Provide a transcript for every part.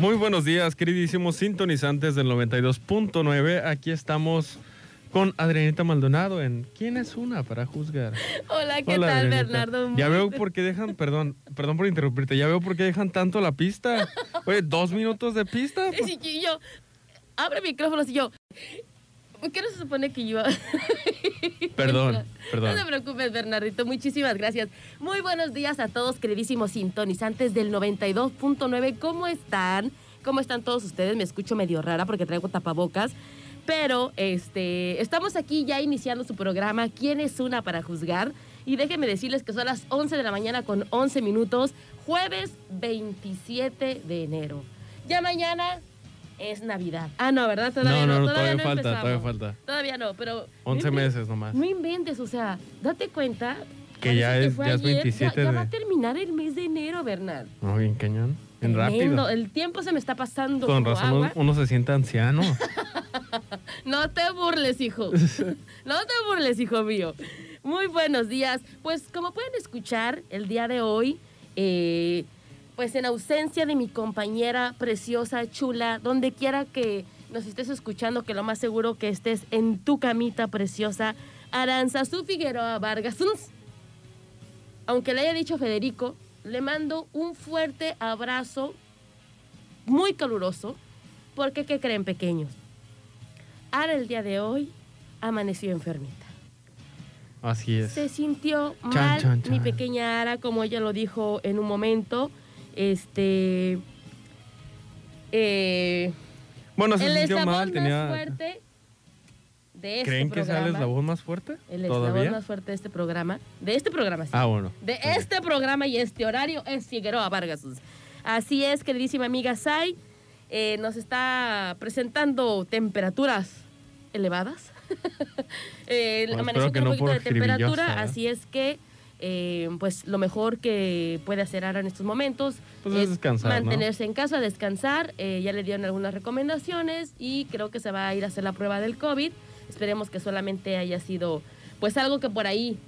Muy buenos días, queridísimos sintonizantes del 92.9. Aquí estamos con Adrianita Maldonado en ¿Quién es una para juzgar? Hola, ¿qué Hola, tal, Adrianita. Bernardo? Ya veo por qué dejan, perdón, perdón por interrumpirte, ya veo por qué dejan tanto la pista. Oye, dos minutos de pista. Sí, y yo, abre micrófonos y yo, ¿por qué no se supone que yo? Perdón, perdón. No te preocupes, Bernardito, muchísimas gracias. Muy buenos días a todos, queridísimos sintonizantes del 92.9. ¿Cómo están? ¿Cómo están todos ustedes? Me escucho medio rara porque traigo tapabocas. Pero este, estamos aquí ya iniciando su programa ¿Quién es una para juzgar? Y déjenme decirles que son las 11 de la mañana con 11 minutos, jueves 27 de enero. Ya mañana es Navidad. Ah, no, ¿verdad? Todavía No, no, no, todavía falta, empezamos. todavía falta. Todavía no, pero... 11 no inven- meses nomás. No inventes, o sea, date cuenta. Que ya es- fue ya es ayer, 27 Ya, ya de- va a terminar el mes de enero, Bernal. No, bien cañón, bien Tremendo, rápido. El tiempo se me está pasando Con razón agua. uno se siente anciano. No te burles, hijo. No te burles, hijo mío. Muy buenos días. Pues como pueden escuchar, el día de hoy, eh, pues en ausencia de mi compañera preciosa, chula, donde quiera que nos estés escuchando, que lo más seguro que estés en tu camita preciosa, Aranzazú Figueroa Vargas. Aunque le haya dicho Federico, le mando un fuerte abrazo, muy caluroso, porque ¿qué creen pequeños? Ara el día de hoy amaneció enfermita. Así es. Se sintió Chan, mal chan, mi chan. pequeña Ara, como ella lo dijo en un momento. Este. eh, Bueno, se el sintió eslabón mal, tenía... más fuerte de este ¿Creen que programa. sale la voz más fuerte? El eslabón ¿Todavía? más fuerte de este programa. De este programa, sí. Ah, bueno. De este programa y este horario es Figueroa Vargas. Así es, queridísima amiga Sai, eh, nos está presentando temperaturas elevadas. eh, Bueno, amaneció con no un poquito de temperatura, ¿eh? así es que eh, pues lo mejor que puede hacer Ara en estos momentos Pues es descansar, ¿no? mantenerse en casa, descansar. eh, ya le dieron algunas recomendaciones y creo que se va a ir a hacer la prueba del COVID. Esperemos que solamente haya sido pues algo que por ahí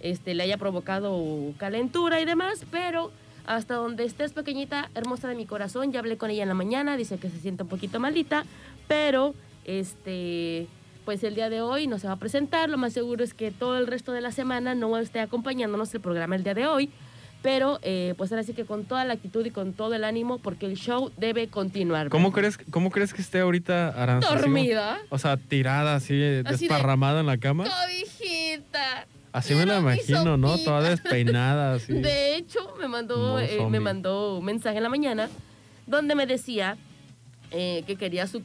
este, le haya provocado calentura y demás, pero hasta donde estés pequeñita, hermosa de mi corazón, ya hablé con ella en la mañana, dice que se siente un poquito malita, pero este pues el día de hoy no se va a presentar, lo más seguro es que todo el resto de la semana no esté acompañándonos el programa el día de hoy, pero eh, pues ahora sí que con toda la actitud y con todo el ánimo, porque el show debe continuar. ¿Cómo crees, ¿Cómo crees que esté ahorita Aranza? Así Dormida. O sea, tirada así, Así de- desparramada en la cama. Cobijita. Así me la imagino, ¿no? Toda despeinada, así. De hecho, me mandó, eh, me mandó un mensaje en la mañana donde me decía eh, que quería su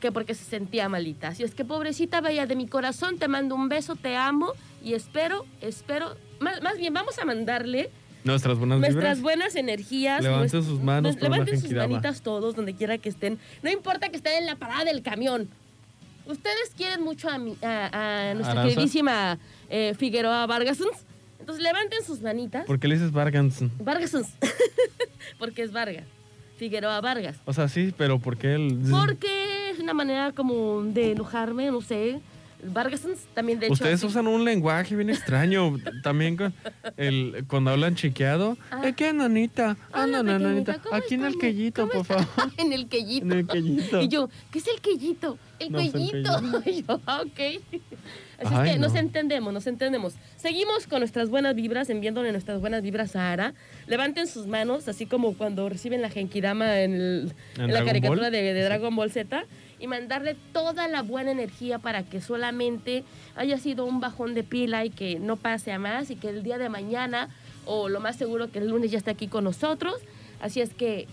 que porque se sentía malita. Así es que, pobrecita, vaya de mi corazón, te mando un beso, te amo y espero, espero, más, más bien vamos a mandarle Nuestras buenas nuestras buenas energías. Levanten sus manos Levanten sus manitas todos, donde quiera que estén. No importa que estén en la parada del camión. Ustedes quieren mucho a, mi- a, a nuestra Aranza. queridísima eh, Figueroa Vargasons. Entonces levanten sus manitas. ¿Por qué le dices Vargas? Vargasons. Porque es Vargas. Figueroa Vargas. O sea, sí, pero ¿por qué el...? Porque es una manera como de enojarme, no sé. Vargasons también, de hecho. Ustedes usan un lenguaje bien extraño. También con el, cuando hablan chiqueado. Ah. ¿Eh, qué nanita? Ah, Hola, no, no, pequeñita, nanita. ¿cómo Aquí en el quellito, ¿Cómo por favor. en el quellito. En el quellito. Y yo, ¿qué es el quellito? El No el cuellito. Y yo, ah, ok. Así Ay, es que nos no. entendemos, nos entendemos. Seguimos con nuestras buenas vibras, enviándole nuestras buenas vibras a Ara. Levanten sus manos, así como cuando reciben la Genkidama en, el- ¿En en la caricatura de, de Dragon Ball Z. Y mandarle toda la buena energía para que solamente haya sido un bajón de pila y que no pase a más y que el día de mañana o lo más seguro que el lunes ya esté aquí con nosotros. Así es que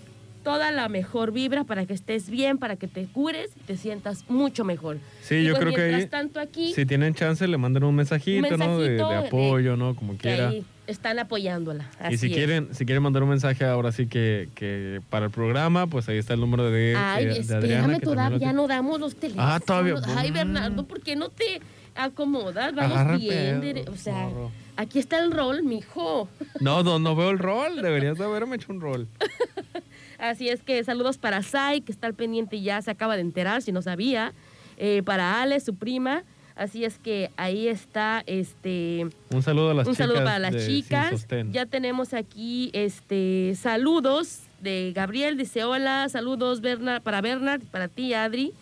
toda la mejor vibra para que estés bien, para que te cures y te sientas mucho mejor. Sí, Y yo pues creo que mientras ahí, tanto aquí, si tienen chance, le mandan un mensajito, Un ¿no? De, apoyo, ¿no? Como quiera. ahí están apoyándola. Y si es. quieren, si quieren mandar un mensaje ahora sí que, que para el programa, pues ahí está el número de, Ay, eh, de espérame, Adriana. que todavía lo no damos los teléfonos. Ah, todavía. Ay, Mm. Bernardo, ¿por qué no te acomodas? Vamos Agarra bien. pedo, o sea, morro. aquí está el rol, mijo. No, no, no veo el rol. Deberías de haberme hecho un rol. Así es que saludos para Sai, que está al pendiente y ya se acaba de enterar, si no sabía. Eh, para Ale, su prima. Así es que ahí está este Un saludo a las un chicas. saludo para las de chicas. Ya tenemos aquí este saludos de Gabriel, dice hola, saludos Bernard, para Bernard, para ti Adri.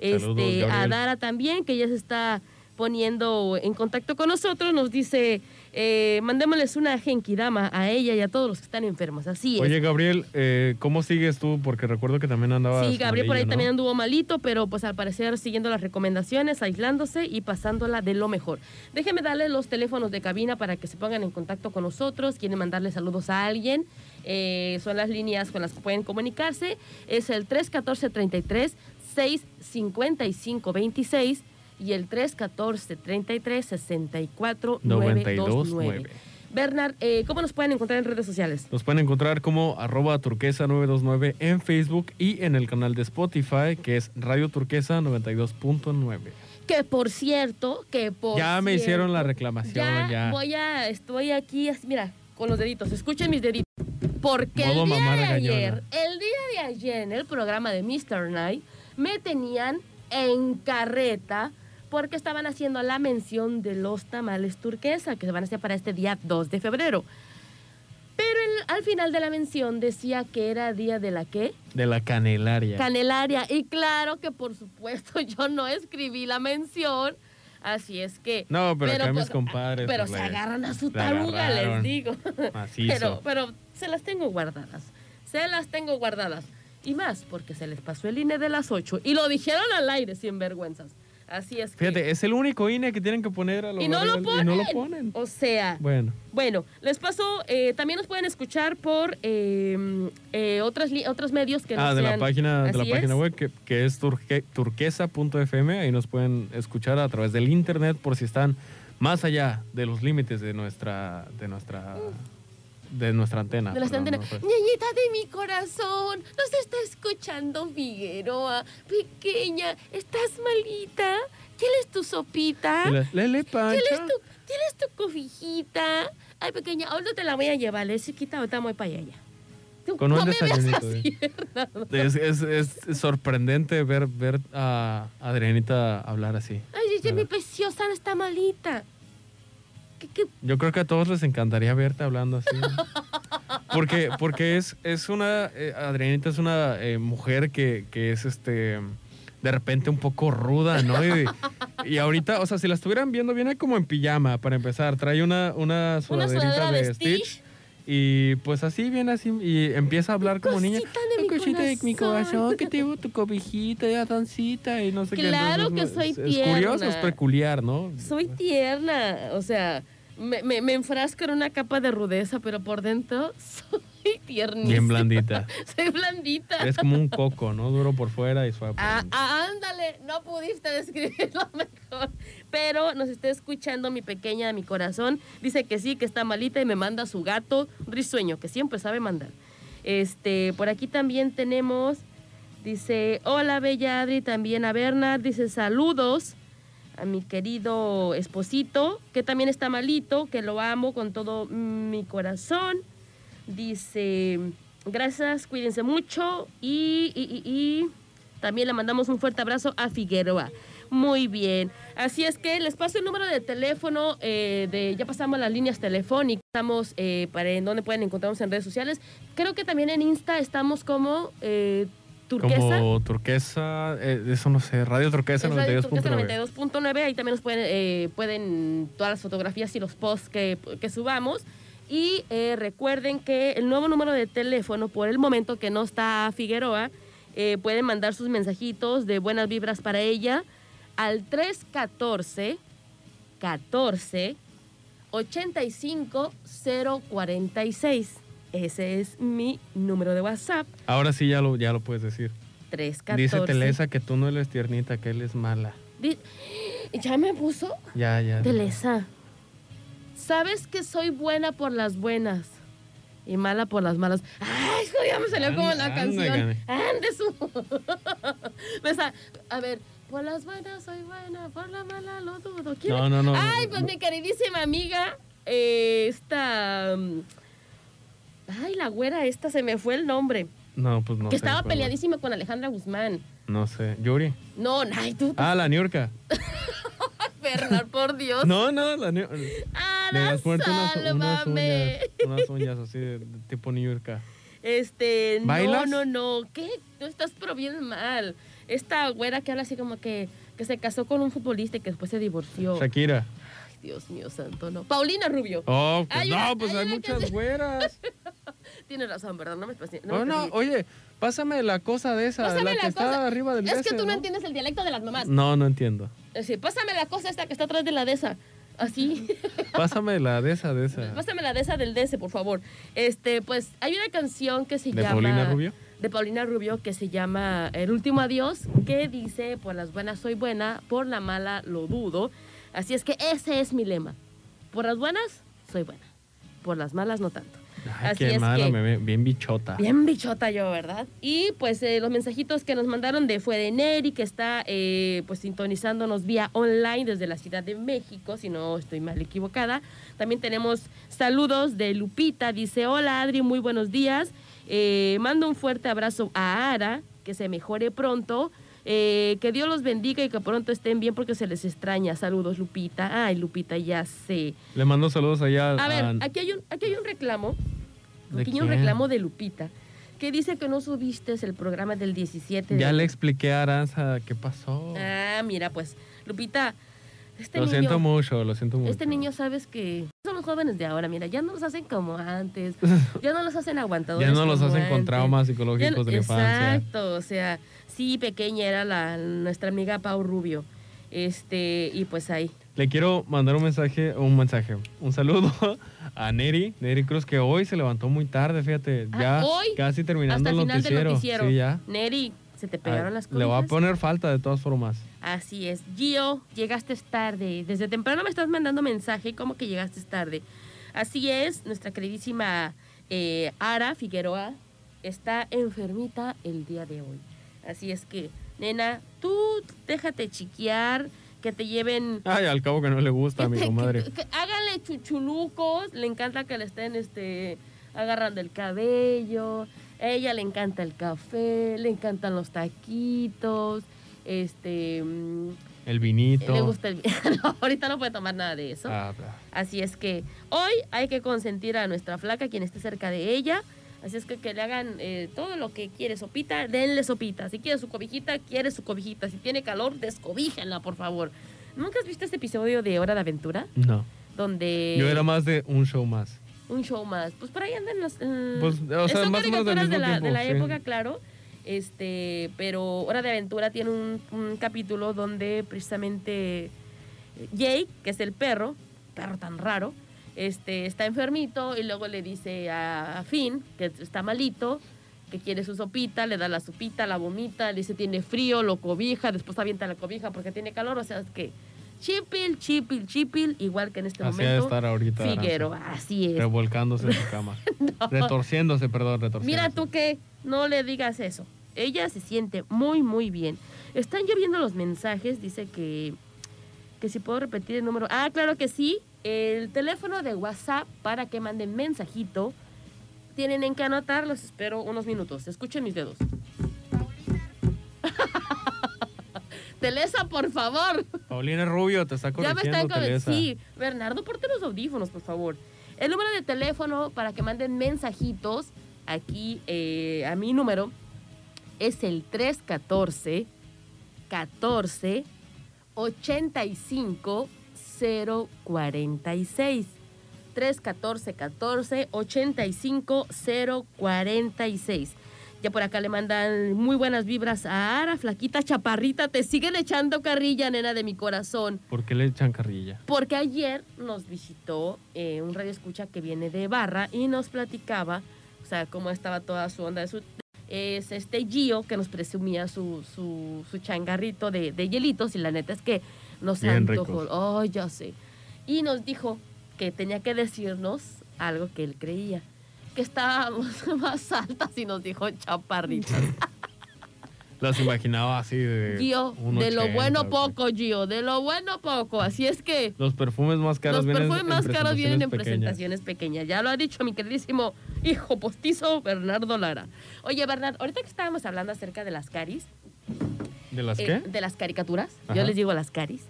Saludos, Este, a. Dara también, que ya se está poniendo en contacto con nosotros, nos dice, eh, mandémosles una genkidama a ella y a todos los que están enfermos. Así es. Oye, Gabriel, eh, ¿cómo sigues tú? Porque recuerdo que también andabas. Sí, Gabriel por ahí también anduvo malito, pero pues al parecer siguiendo las recomendaciones, aislándose y pasándola de lo mejor. Déjeme darle los teléfonos de cabina para que se pongan en contacto con nosotros. Quieren mandarle saludos a alguien. eh, son las líneas con las que pueden comunicarse. Es el 314-33 655-26 y el 314-33 64 929. Bernard, eh, ¿cómo nos pueden encontrar en redes sociales? Nos pueden encontrar como arroba turquesa 929 en Facebook y en el canal de Spotify, que es Radio Turquesa 92.9. Que por cierto, que por Ya me hicieron la reclamación, ya, ya. voy a, estoy aquí, mira, con los deditos, escuchen mis deditos. Porque Modo el día de ayer, el día de ayer en el programa de Mr. Night, me tenían en carreta porque estaban haciendo la mención de los tamales turquesa que se van a hacer para este día 2 de febrero. Pero el- al final de la mención decía que era día de la qué? De la Canelaria. Canelaria. Y claro que por supuesto yo no escribí la mención. Así es que. No, pero, acá mis pues, compadres. Pero pues, se agarran a su taruga, les digo. Macizo. Pero, pero se las tengo guardadas. Se las tengo guardadas. Y más, porque se les pasó el INE de las 8 y lo dijeron al aire sin vergüenzas. Así es que. Fíjate, es el único INE que tienen que poner a lo y no lo ponen. Y no lo ponen. O sea, Bueno, bueno, les paso, eh, también nos pueden escuchar por eh, eh, otras otros medios que no ah, de la sean- página, de la página web que, que es turque- turquesa.fm. Ahí nos pueden escuchar a través del internet por si están más allá de los límites de nuestra, de nuestra, de nuestra antena. De perdón, antenas. no, pues. Ñañita de mi corazón, nos está escuchando Figueroa. Pequeña, ¿estás malita? ¿Quieres tu sopita? Lele, Pancha. ¿Tienes tu, ¿Tienes tu cobijita? Ay, pequeña, ahorita te la voy a llevar, es chiquita, ahorita voy para allá. Tú Con un no me veas desayunito, así. Es, es, es sorprendente ver, ver a Adrianita hablar así. Ay, mi preciosa está malita. ¿Qué, qué? Yo creo que a todos les encantaría verte hablando así. Porque, porque es, es una. eh, Adrianita es una eh, mujer que, que es este. De repente un poco ruda, ¿no? Y, y ahorita, o sea, si la estuvieran viendo, viene como en pijama, para empezar. Trae una, una Una sudaderita sudadera de, Stitch. Stitch. Y pues así viene así. Y empieza a hablar como niña. De mi Cosita de mi corazón. que tengo tu cobijita, ya tancita y no sé qué. Claro que soy es, es curioso, es tierna. peculiar, ¿no? Soy tierna, o sea, me, me, me enfrasco en una capa de rudeza, pero por dentro soy tiernita. Bien blandita. Soy blandita. Es como un coco, ¿no? Duro por fuera y suave por Ah, dentro. ah, ándale, no pudiste describirlo mejor. Pero nos está escuchando mi pequeña de mi corazón. Dice que sí, que está malita y me manda su gato risueño, que siempre sabe mandar. Este, por aquí también tenemos, dice, hola Bella Adri, también a Bernard, dice saludos a mi querido esposito, que también está malito, que lo amo con todo mi corazón. Dice, gracias, cuídense mucho y, y- y- y también le mandamos un fuerte abrazo a Figueroa. Muy bien. Así es que les paso el número de teléfono de, de- ya pasamos las líneas telefónicas, estamos eh, para en donde pueden encontrarnos en redes sociales. Creo que también en Insta estamos como eh, Turquesa. Como turquesa, eh, eso no sé, Radio Turquesa Es Radio 92.9. Turquesa 92.9, ahí también nos pueden, eh, pueden todas las fotografías y los posts que, que subamos. Y eh, recuerden que el nuevo número de teléfono, por el momento que no está Figueroa, eh, pueden mandar sus mensajitos de buenas vibras para ella al 314 14 85 046. Ese es mi número de WhatsApp. Ahora sí ya lo, ya lo puedes decir. 314. Dice Telesa que tú no eres tiernita, que él es mala. ¿Ya me puso? Ya, ya. Telesa, sabes que soy buena por las buenas y mala por las malas. Ay, hijo, ya me salió como la Anda, canción. Ande su. A ver, por las buenas soy buena, por la mala lo dudo. ¿Quién- No, no, no. Ay, no, pues no. mi queridísima amiga, eh, esta. Ay, la güera, esta se me fue el nombre. No, pues no que sé, estaba pero- peleadísima con Alejandra Guzmán. No sé. Yuri. No, ay, tú. Ah, la Niurka. Bernard, por Dios. No, no, la ne- ¡Ah, la has puesto unas, unas uñas, sálvame! unas uñas así de, de tipo New York. Este, ¿Bailas? no, no, no. ¿Qué? Tú estás pero bien mal. Esta güera que habla así como que, que se casó con un futbolista y que después se divorció. Shakira. Dios mío santo, no. Paulina Rubio. Oh, pues no, una- pues hay muchas canción- güeras. Tienes razón, ¿verdad? No me pasé. No Oh, no, oye, pásame la cosa de esa, Pásame la que la está cosa. arriba del Es que tú no ¿no? entiendes el dialecto de las mamás. No, no entiendo. Es decir, pásame la cosa esta que está atrás de la de esa. Así. Pásame la de esa, de esa. Pásame la de esa del DS, por favor. Este, pues hay una canción que se ¿De llama. Paulina Rubio? De Paulina Rubio que se llama El último adiós, que dice: Por las buenas soy buena, por la mala lo dudo. Así es que ese es mi lema. Por las buenas soy buena, por las malas no tanto. Ay, Así qué es mala, que- me bien bichota. Bien bichota yo, ¿verdad? Y pues eh, los mensajitos que nos mandaron de fue de Neri, que está eh, pues sintonizándonos vía online desde la Ciudad de México, si no estoy mal equivocada. También tenemos saludos de Lupita, dice, hola Adri, muy buenos días. Eh, mando un fuerte abrazo a Ara, que se mejore pronto. Eh, que Dios los bendiga y que pronto estén bien porque se les extraña. Saludos, Lupita. Ay, Lupita, ya sé. Le mando saludos allá A ver, aquí hay un, aquí hay un reclamo. ¿De Aquí hay un reclamo de Lupita. Que dice que no subiste el programa del 17 de Ya le expliqué a Aranza qué pasó. Ah, mira, pues, Lupita, este lo niño. siento mucho, lo siento mucho. Este niño, sabes que son los jóvenes de ahora, mira, ya no los hacen como antes, ya no los hacen aguantadores. Ya no los hacen con antes. traumas Ya psicológicos no- de la infancia. Exacto, o sea, sí, pequeña era la, nuestra amiga Pau Rubio. Este, y pues ahí. Le quiero mandar un mensaje, un mensaje, un saludo a Neri, Neri Cruz, que hoy se levantó muy tarde, fíjate, Ah, ya hoy, casi terminando Hasta el el final noticiero. del noticiero. Sí, ya. Neri, ¿se te pegaron las cosas? Le voy a poner falta de todas formas. Así es. Gio, llegaste tarde. Desde temprano me estás mandando mensaje como que llegaste tarde. Así es, nuestra queridísima eh, Ara Figueroa está enfermita el día de hoy. Así es que, nena, tú déjate chiquear, que te lleven... Ay, al cabo que no le gusta a mi que- comadre. que- que háganle chuchulucos, le encanta que le estén este, agarrando el cabello, a ella le encanta el café, le encantan los taquitos, este... mm, El vinito. le gusta el... no, ahorita no puede tomar nada de eso. Ah. Así es que hoy hay que consentir a nuestra flaca, quien esté cerca de ella. Así es que que le hagan eh, todo lo que quiere, sopita, denle sopita. Si quiere su cobijita, quiere su cobijita. Si tiene calor, descobíjenla, por favor. ¿Nunca has visto este episodio de Hora de Aventura? No. Donde... Yo era más de un show más. Un show más. Pues por ahí andan las... eh, Pues, o sea, son más o menos del caricaturas de la, tiempo, de la sí. época, claro. Este, pero Hora de Aventura tiene un, capítulo donde precisamente Jake, que es el perro, perro tan raro, este, está enfermito y luego le dice a, a Finn que está malito, que quiere su sopita, le da la sopita, la vomita, le dice tiene frío, lo cobija, después avienta la cobija porque tiene calor, o sea, es que chipil, chipil, chipil, igual que en este Así momento. estar ahorita. Aranza. Así es. Revolcándose en su cama. Retorciéndose, perdón, retorciéndose. Mira tú que no le digas eso. Ella se siente muy, muy bien. Están lloviendo los mensajes. Dice que, que si puedo repetir el número. Ah, claro que sí. El teléfono de WhatsApp para que manden mensajito. Tienen en que anotar. Los espero unos minutos. Escuchen mis dedos. Telesa, por favor. Paulina Rubio te está Ya me corrigiendo, están con Teresa. Sí, Bernardo, porte los audífonos, por favor. El número de teléfono para que manden mensajitos aquí eh, a mi número es el 314 14 85 046. 314 14 85 046. Ya por acá le mandan muy buenas vibras a Ara, flaquita chaparrita. Te siguen echando carrilla, nena de mi corazón. ¿Por qué le echan carrilla? Porque ayer nos visitó eh, un radio escucha que viene de Barra y nos platicaba, o sea, cómo estaba toda su onda de su... Es este Gio que nos presumía su, su, su changarrito de, de hielitos y la neta es que nos Bien antojó. ricos. Oh, ya sé. Y nos dijo que tenía que decirnos algo que él creía. Que estábamos más altas y nos dijo chaparritas. Las imaginaba así de. Gio, de lo 80, bueno poco, Gio, de lo bueno poco. Así es que... Los perfumes más caros Los vienen perfumes en más caros vienen en presentaciones presentaciones pequeñas. Ya lo ha dicho mi queridísimo hijo postizo Bernardo Lara. Oye, Bernardo, ahorita que estábamos hablando acerca de las caris. ¿De las eh, qué? de las caricaturas, Ajá. yo les digo las caris,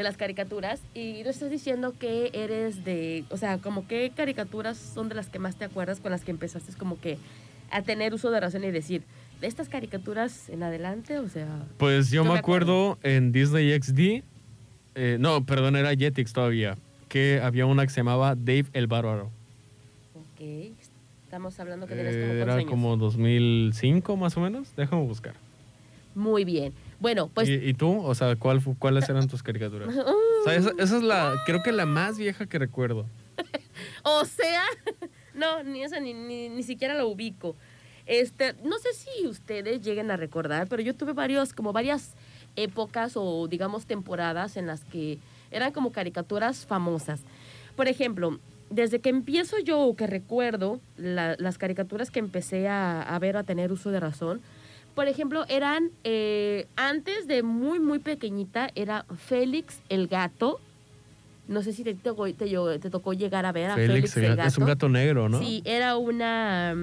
de las caricaturas y tú estás diciendo que eres de, o sea, como qué caricaturas son de las que más te acuerdas con las que empezaste como que a tener uso de razón y decir, de estas caricaturas en adelante, o sea... Pues yo me acuerdo, en Disney XD, eh, no, perdón, era Jetix todavía, que había una que se llamaba Dave el Bárbaro. Ok, estamos hablando que tenías como Eh, Era años? como 2005 más o menos, déjame buscar. Muy bien. Bueno, pues... ¿Y, y tú? O sea, ¿cuál, ¿cuáles eran tus caricaturas? O sea, esa, esa es la, creo que la más vieja que recuerdo. O sea, no, ni esa ni, ni, ni siquiera lo ubico. Este, no sé si ustedes lleguen a recordar, pero yo tuve varios, como varias épocas o digamos temporadas en las que eran como caricaturas famosas. Por ejemplo, desde que empiezo yo, o que recuerdo la- las caricaturas que empecé a, a ver o a tener uso de razón, por ejemplo, eran, eh, antes de muy, muy pequeñita, era Félix el gato. No sé si te, tocó- te, te tocó llegar a ver a Félix, Félix, el gato- es un gato negro, ¿no? Sí, era una,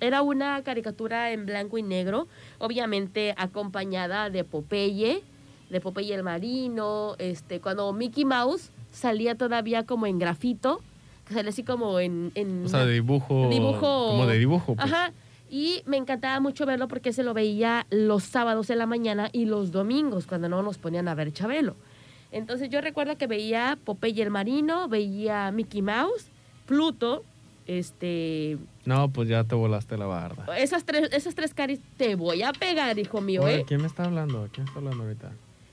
era una caricatura en blanco y negro, obviamente acompañada de Popeye, de Popeye el Marino, este, cuando Mickey Mouse salía todavía como en grafito, que salía así como en... en O sea, de dibujo. Dibujo- Como de dibujo. Pues. Ajá. Y me encantaba mucho verlo porque se lo veía los sábados en la mañana y los domingos, cuando no nos ponían a ver Chabelo. Entonces yo recuerdo que veía Popeye el Marino, veía Mickey Mouse, Pluto, este... No, pues ya te volaste la barda. Esas tres, esas tres caris te voy a pegar, hijo mío, Oye, ¿eh? ¿Quién me está hablando? ¿Quién está hablando ahorita?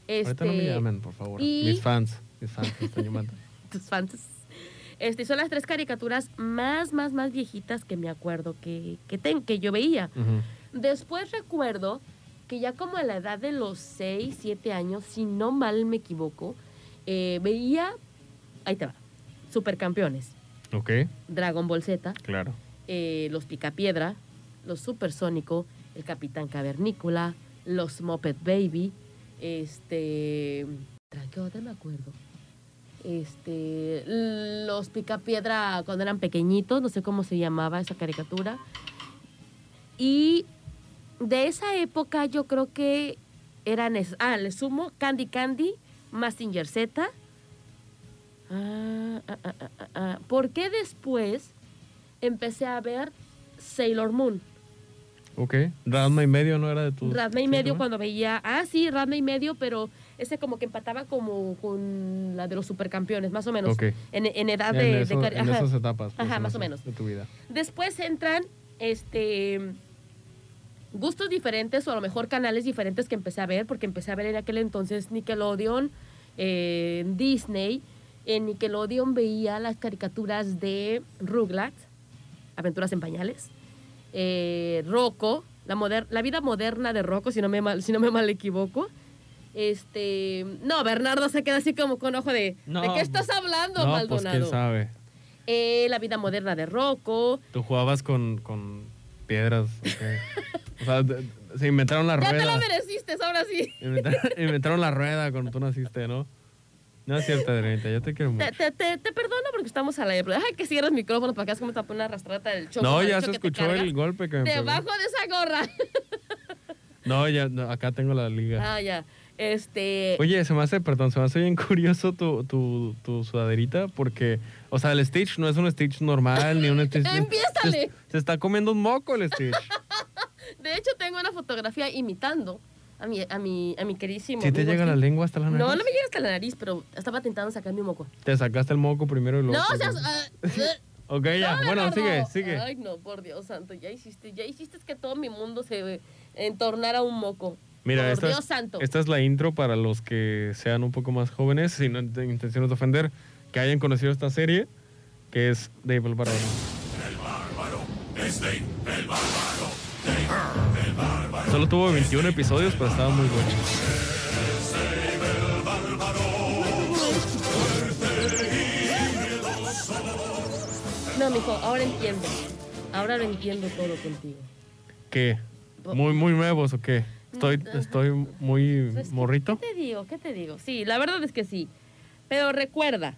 Ahorita no me Este, llamen, por favor. y- Mis fans. Mis fans me están llamando. tus fans. Este, son las tres caricaturas más, más, más viejitas que me acuerdo que, que, ten- que yo veía. Después recuerdo que ya como a la edad de los 6, 7 años, si no mal me equivoco, eh, veía, ahí te va, Supercampeones, Ok, Dragon Ball Z, claro. eh, los Picapiedra, los Supersónico, el Capitán Cavernícola, los Muppet Baby, este, ¿qué otra me acuerdo? Este, los Picapiedra cuando eran pequeñitos, no sé cómo se llamaba esa caricatura. Y de esa época yo creo que eran, ah, le sumo Candy Candy, Massinger Z. Ah, ah, ah, ah, ah, ah. ¿Por qué después empecé a ver Sailor Moon? Ok. Radma y medio no era de tu. Radma y ¿sí, medio cuando veía, ah, sí, Radma y medio, pero ese como que empataba como con la de los supercampeones, más o menos. En, en edad de, en, de eso- cari- en ajá. esas etapas. pues, Ajá, más o menos. De tu vida. Después entran este gustos diferentes o a lo mejor canales diferentes que empecé a ver, porque empecé a ver en aquel entonces Nickelodeon, eh, Disney. En Nickelodeon veía las caricaturas de Rugrats, Aventuras en Pañales, eh, Rocco, la, moder- la vida moderna de Rocco, si no me mal, si no me mal equivoco. Este, no, Bernardo se queda así como con ojo de, No, ¿de qué estás hablando, No, pues quién Maldonado? sabe. Eh, la vida moderna de Rocco, Tú jugabas con, con piedras. ok. o sea, se inventaron la Ya te la rueda. mereciste, ahora sí. Inventaron, inventaron la rueda cuando tú naciste, ¿no? No es cierto, Adrianita, yo te quiero mucho. Te, te, te, te perdono porque estamos al aire. Deja que cierres micrófonos para que cómo te pone una arrastrata del choco. No, ya se escuchó el golpe que me pegó. Debajo de esa gorra. No, ya, no, acá tengo la liga. ah, ya. Este. Oye, se me hace, perdón, se me hace bien curioso tu, tu, tu sudaderita porque, o sea, el Stitch no es un Stitch normal ni un Stitch... ¡Empiézale! Se, se está comiendo un moco el Stitch. De hecho, tengo una fotografía imitando a mi, a mi, a mi queridísimo. ¿Sí te llega la lengua hasta la nariz? No, no me llega hasta la nariz, pero estaba intentando sacarme un moco. Te sacaste el moco primero y luego... No, seas. ah, eh. Ok, ya, No, bueno, sigue, sigue. Ay, no, por Dios santo, ya hiciste, ya hiciste que todo mi mundo se entornara un moco. Mira, por esta, Dios santo. esta es la intro para los que sean un poco más jóvenes, sin intenciones de ofender, que hayan conocido esta serie, que es Dave el Bárbaro. Solo tuvo 21 episodios, pero estaba muy bueno. No, mijo, ahora entiendo. Ahora lo entiendo todo contigo. ¿Qué? ¿Muy, muy nuevos o qué? Estoy, estoy muy Pues, ¿qué- morrito. ¿Qué te digo? ¿Qué te digo? Sí, la verdad es que sí. Pero recuerda,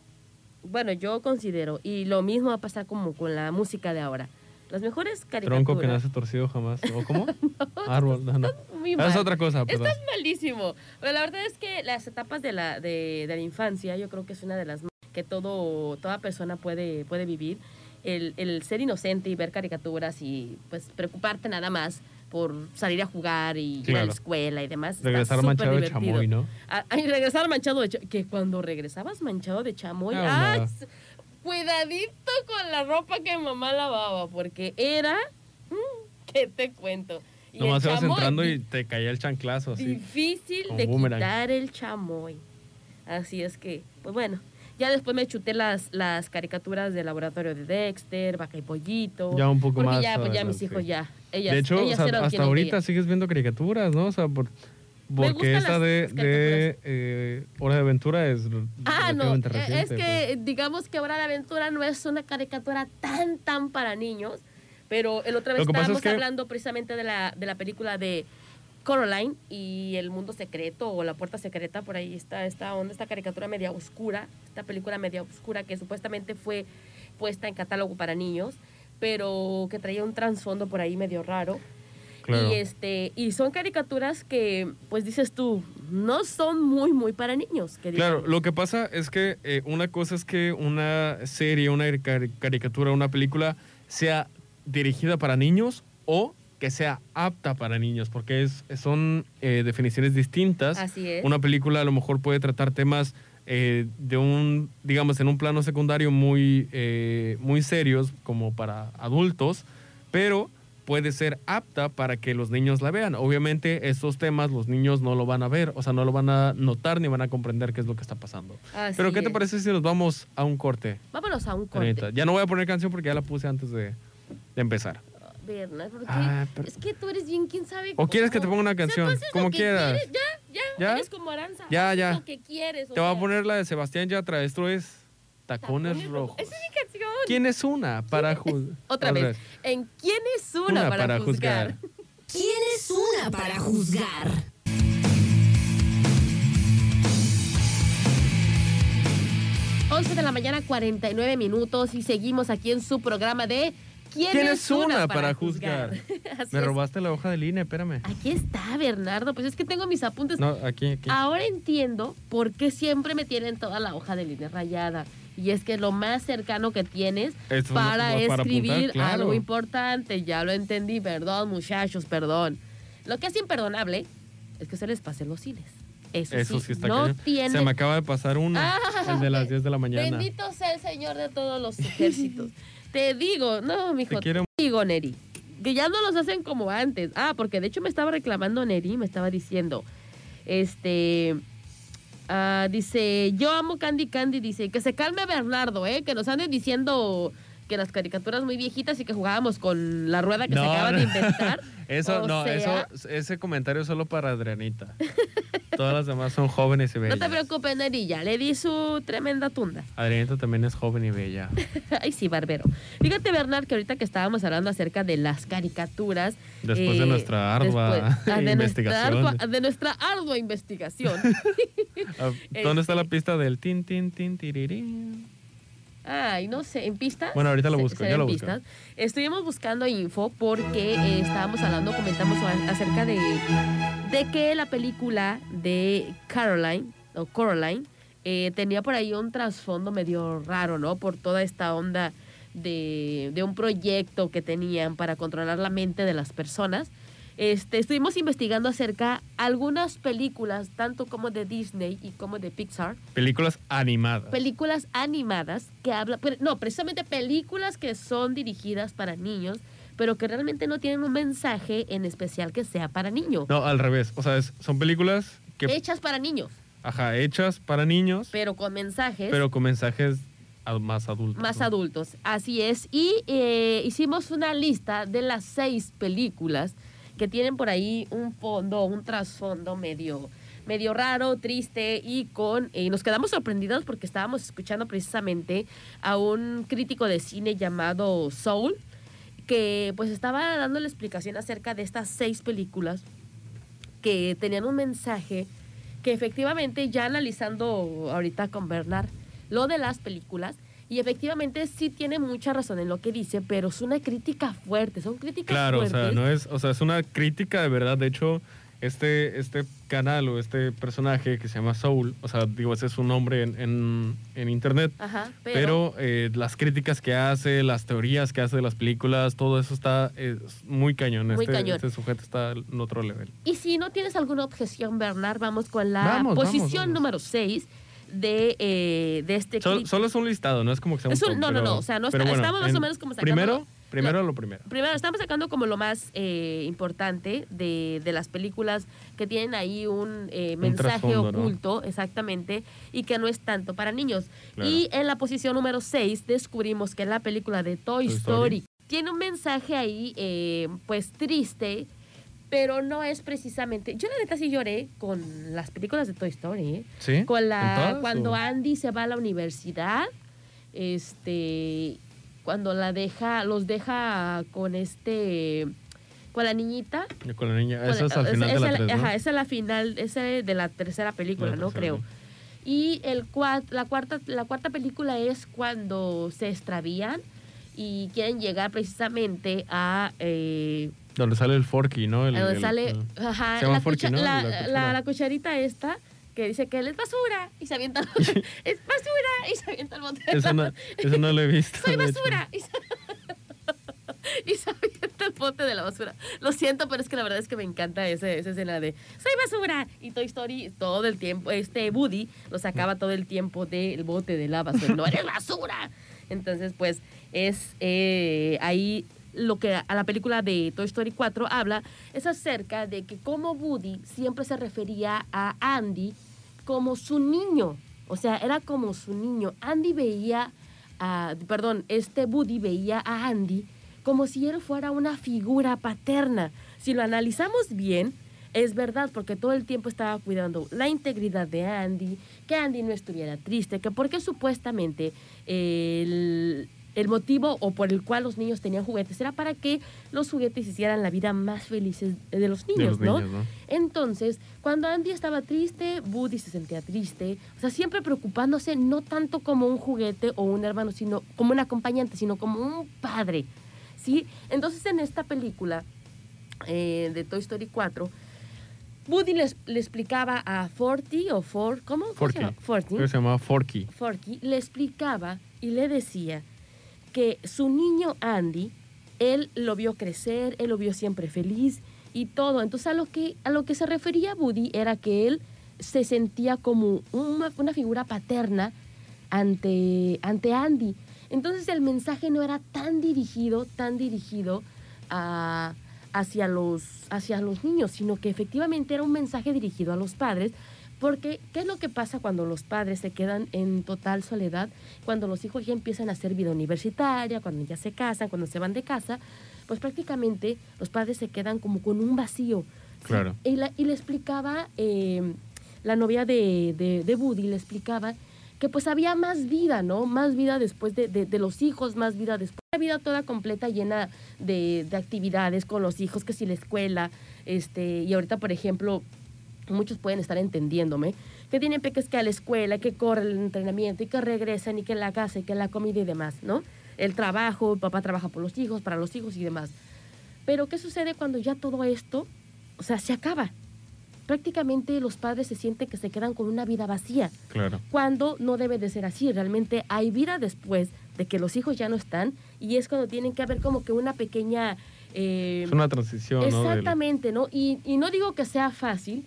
bueno, yo considero, y lo mismo va a pasar como con la música de ahora. Las mejores caricaturas. Tronco que nace torcido jamás. ¿O cómo? Árbol, no, no. Muy Ah, mal. Es otra cosa, perdón. Malísimo. Pero la verdad es que las etapas de la, de, de la infancia, yo creo que es una de las más que todo, toda persona puede, puede vivir. El, el ser inocente y ver caricaturas y pues preocuparte nada más por salir a jugar y ir a la escuela y demás. Regresar manchado de chamoy, ¿no? Ah, Ay, regresar manchado de chamoy. Que cuando regresabas manchado de chamoy, Ah, ay, no. s- cuidadito con la ropa que mamá lavaba, porque era. mm, ¿Qué te cuento? Y Nomás ibas chamoy, entrando y te caía el chanclazo así. Difícil de boomerang. quitar el chamoy. Así es que, pues bueno. Ya después me chuté las, las caricaturas del laboratorio de Dexter, Vaca y Pollito. Ya un poco porque más ya, pues ya mis hijos ya. Ellas, de hecho, o sea, hasta ahorita sigues viendo caricaturas, ¿no? O sea, por, porque esta de, eh, Hora de Aventura es Ah, no, eh, reciente. es que digamos que Hora de Aventura no es una caricatura tan, tan para niños, pero el otra vez estábamos es que- hablando precisamente de la, de la película de Coraline y el mundo secreto o la puerta secreta, por ahí está esta onda, esta caricatura media oscura, esta película media oscura que supuestamente fue puesta en catálogo para niños, pero que traía un trasfondo por ahí medio raro. Claro. Y este y son caricaturas que pues dices tú, no son muy muy para niños, que Claro, lo que pasa es que eh, una cosa es que una serie, una cari- caricatura, una película sea dirigida para niños o que sea apta para niños, porque es, son eh, definiciones distintas. Así es. Una película a lo mejor puede tratar temas eh, de un, digamos, en un plano secundario muy, eh, muy serios como para adultos, pero puede ser apta para que los niños la vean. Obviamente estos temas los niños no lo van a ver, o sea, no lo van a notar ni van a comprender qué es lo que está pasando. Así pero ¿qué te parece si nos vamos a un corte? Vámonos a un corte. Anita? Ya no voy a poner canción porque ya la puse antes de, de empezar. Ah, pero- Es que tú eres bien, quién sabe. ¿O quieres que te ponga una O sea, tú canción? Como quieras. quieres, Ya, ya, ¿Ya? Eres como Aranza. Ya, ya. Lo que quieres. o Te voy a poner la de Sebastián Yatra. Esto es Tacones, Tacones Rojos. Esa es mi canción. ¿Quién es una para juzgar? Otra vez. ¿En quién es una, Una para, para juzgar? juzgar. ¿Quién es una para juzgar? 11 de la mañana, 49 minutos y seguimos aquí en su programa de ¿Quién, ¿Quién es una para juzgar? Así Me es. robaste la hoja de línea, espérame. Aquí está, Bernardo. Pues es que tengo mis apuntes. No, aquí, aquí. Ahora entiendo por qué siempre me tienen toda la hoja de línea rayada. Y es que lo más cercano que tienes Esto para no- para escribir apuntar, claro. algo importante. Ya lo entendí. Perdón, muchachos, perdón. Lo que es imperdonable es que se les pase los cines. Eso, Eso sí, sí está no tiene Se me acaba de pasar uno. Ah, el de las 10 de la mañana. Bendito sea el Señor de todos los ejércitos. Te digo, no, mijo, Te te, quiero. digo, Neri, que ya no los hacen como antes. Ah, porque de hecho me estaba reclamando Neri, me estaba diciendo, este, ah, dice, yo amo Candy Candy, dice, que se calme Bernardo, ¿eh? Que nos ande diciendo que las caricaturas muy viejitas y que jugábamos con la rueda que se No, acaban de no. inventar. Eso, O no, sea- eso, ese comentario es solo para Adrianita. Todas las demás son jóvenes y No bellas. te preocupes, Neri, ya le di su tremenda tunda. Adrianita también es joven y bella. Ay, sí, barbero. Fíjate, Bernard, que ahorita que estábamos hablando acerca de las caricaturas. Después de nuestra ardua después- ah, de investigación. Nuestra ardua, de nuestra ardua investigación. Ah, ¿Dónde está la Este- pista del tin, tin, tin, tirirín? Ay, no sé, ¿en pistas? Bueno, ahorita lo busco, yo lo busco. Estuvimos buscando info porque eh, estábamos hablando, comentamos acerca de, de que la película de Caroline, o Coraline, eh, tenía por ahí un trasfondo medio raro, ¿no? Por toda esta onda de, de un proyecto que tenían para controlar la mente de las personas. Este, estuvimos investigando acerca algunas películas, tanto como de Disney y como de Pixar, Películas animadas. películas animadas que hablan, no, precisamente películas que son dirigidas para niños, pero que realmente no tienen un mensaje en especial que sea para niños. no, al revés. O sea, es- son películas que, Hechas para niños, ajá, hechas para niños, pero con mensajes pero con mensajes más adultos. más ¿no? adultos. Así es. Y eh, hicimos una lista de las seis películas que tienen por ahí un fondo, un trasfondo medio medio raro, triste y con y nos quedamos sorprendidos porque estábamos escuchando precisamente a un crítico de cine llamado Soul que pues estaba dando la explicación acerca de estas seis películas que tenían un mensaje que efectivamente ya analizando ahorita con Bernard lo de las películas Y efectivamente sí tiene mucha razón en lo que dice, pero es una crítica fuerte, son críticas Claro, o fuertes. sea, no es, o sea, es una crítica de verdad. De hecho, este, este canal o este personaje que se llama Soul, o sea, digo, ese es su nombre en, en, en internet. Ajá, Pero, eh, las críticas que hace, las teorías que hace de las películas, todo eso está eh, muy cañón. Muy este, cañón. este sujeto está en otro nivel. Y si no tienes alguna objeción, Bernard, vamos con la Vamos, vamos, posición vamos. número 6 de, eh, de este Sol- clip. solo es un listado, no es como que sea un Es un- top, no, no, pero- no, o sea, no está- bueno, estamos más o en- menos como sacando Primero, primero lo primero. Primero, estamos sacando como lo más eh, importante de, de las películas que tienen ahí un eh, Un mensaje oculto, exactamente, y que no es tanto para niños. Claro. Y en la posición número 6 descubrimos que la película de Toy, Toy Story. Story. tiene un mensaje ahí, eh, pues triste, pero no es precisamente... Yo la neta sí lloré con las películas de Toy Story, ¿eh? ¿Sí? Con ¿En la, cuando o? Andy se va a la universidad, este, cuando la deja, los deja con este, con la niñita. Con la niña. Eso es al final de esa la es 3, ¿no? Ajá, esa es la final, esa es de la tercera película, La ¿no? tercera, Creo. Y el cua- la cuarta, la cuarta película es cuando se extravían y quieren llegar precisamente a eh, Donde sale el Forky, ¿no? El- donde el- sale el- ajá, Se llama la, Forky, cucha- ¿no? la, La la- cuchara. la cucharita esta que dice que él es basura y se avienta es basura y se avienta el bote de Eso no, eso no lo he visto. soy basura y se, y se avienta el bote de la basura lo siento pero es que la verdad es que me encanta ese, esa escena de soy basura y Toy Story todo el tiempo este Woody lo sacaba todo el tiempo del bote de la basura no eres basura entonces pues es eh, ahí lo que a la película de Toy Story 4 habla es acerca de que como Woody siempre se refería a Andy como su niño. O sea, era como su niño. Andy veía, a, perdón, este Woody veía a Andy como si él fuera una figura paterna. Si lo analizamos bien, es verdad, porque todo el tiempo estaba cuidando la integridad de Andy, que Andy no estuviera triste, que porque supuestamente el, el motivo o por el cual los niños tenían juguetes era para que los juguetes hicieran la vida más felices de los De niños, los ¿no? niños, ¿no? Entonces, cuando Andy estaba triste, Woody se sentía triste. O sea, siempre preocupándose no tanto como un juguete o un hermano, sino como un acompañante, sino como un padre. ¿Sí? Entonces, en esta película eh, de Toy Story 4, Woody le explicaba a Forty o Ford, ¿cómo? Forty. Se llamaba Forky. Forky le explicaba y le decía que su niño Andy, él lo vio crecer, él lo vio siempre feliz y todo. Entonces a lo que, a lo que se refería Woody era que él se sentía como una, una figura paterna ante, ante Andy. Entonces el mensaje no era tan dirigido, tan dirigido a- hacia, los, hacia los niños, sino que efectivamente era un mensaje dirigido a los padres, porque ¿qué es lo que pasa cuando los padres se quedan en total soledad? Cuando los hijos ya empiezan a hacer vida universitaria, cuando ya se casan, cuando se van de casa, pues prácticamente los padres se quedan como con un vacío. ¿sí? Claro. Y, la- y le explicaba, eh, la novia de, de, de Woody le explicaba que pues había más vida, ¿no? Más vida después de, de- de los hijos, más vida después. Una vida toda completa, llena de, de actividades con los hijos, que si la escuela, este, y ahorita, por ejemplo, muchos pueden estar entendiéndome, que tienen peques que a la escuela, que corren el entrenamiento y que regresan y que la casa y que la comida y demás, ¿no? El trabajo, el papá trabaja por los hijos, para los hijos y demás. Pero ¿qué sucede cuando ya todo esto, o sea, se acaba? Prácticamente los padres se sienten que se quedan con una vida vacía, Claro. cuando no debe de ser así. Realmente hay vida después de que los hijos ya no están y es cuando tienen que haber como que una pequeña... eh, Es una transición, ¿no? Del- Exactamente, ¿no? Y, y no digo que sea fácil,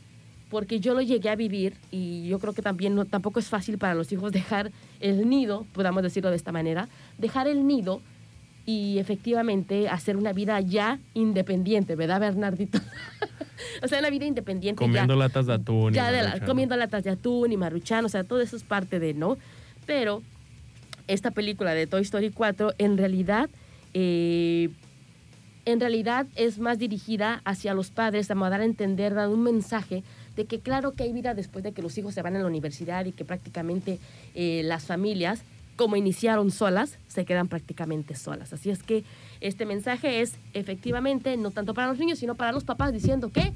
porque yo lo llegué a vivir y yo creo que también no, tampoco es fácil para los hijos dejar el nido, podamos decirlo de esta manera, dejar el nido y efectivamente hacer una vida ya independiente, ¿verdad, Bernardito? o sea, una vida independiente comiendo ya. latas de atún. y Ya de la- comiendo latas de atún y maruchan, o sea, todo eso es parte de, ¿no? Pero esta película de Toy Story 4 en realidad, eh, en realidad es más dirigida hacia los padres, a dar a entender, dar un mensaje de que claro que hay vida después de que los hijos se van a la universidad y que prácticamente eh, las familias, como iniciaron solas, se quedan prácticamente solas. Así es que este mensaje es efectivamente no tanto para los niños, sino para los papás diciendo que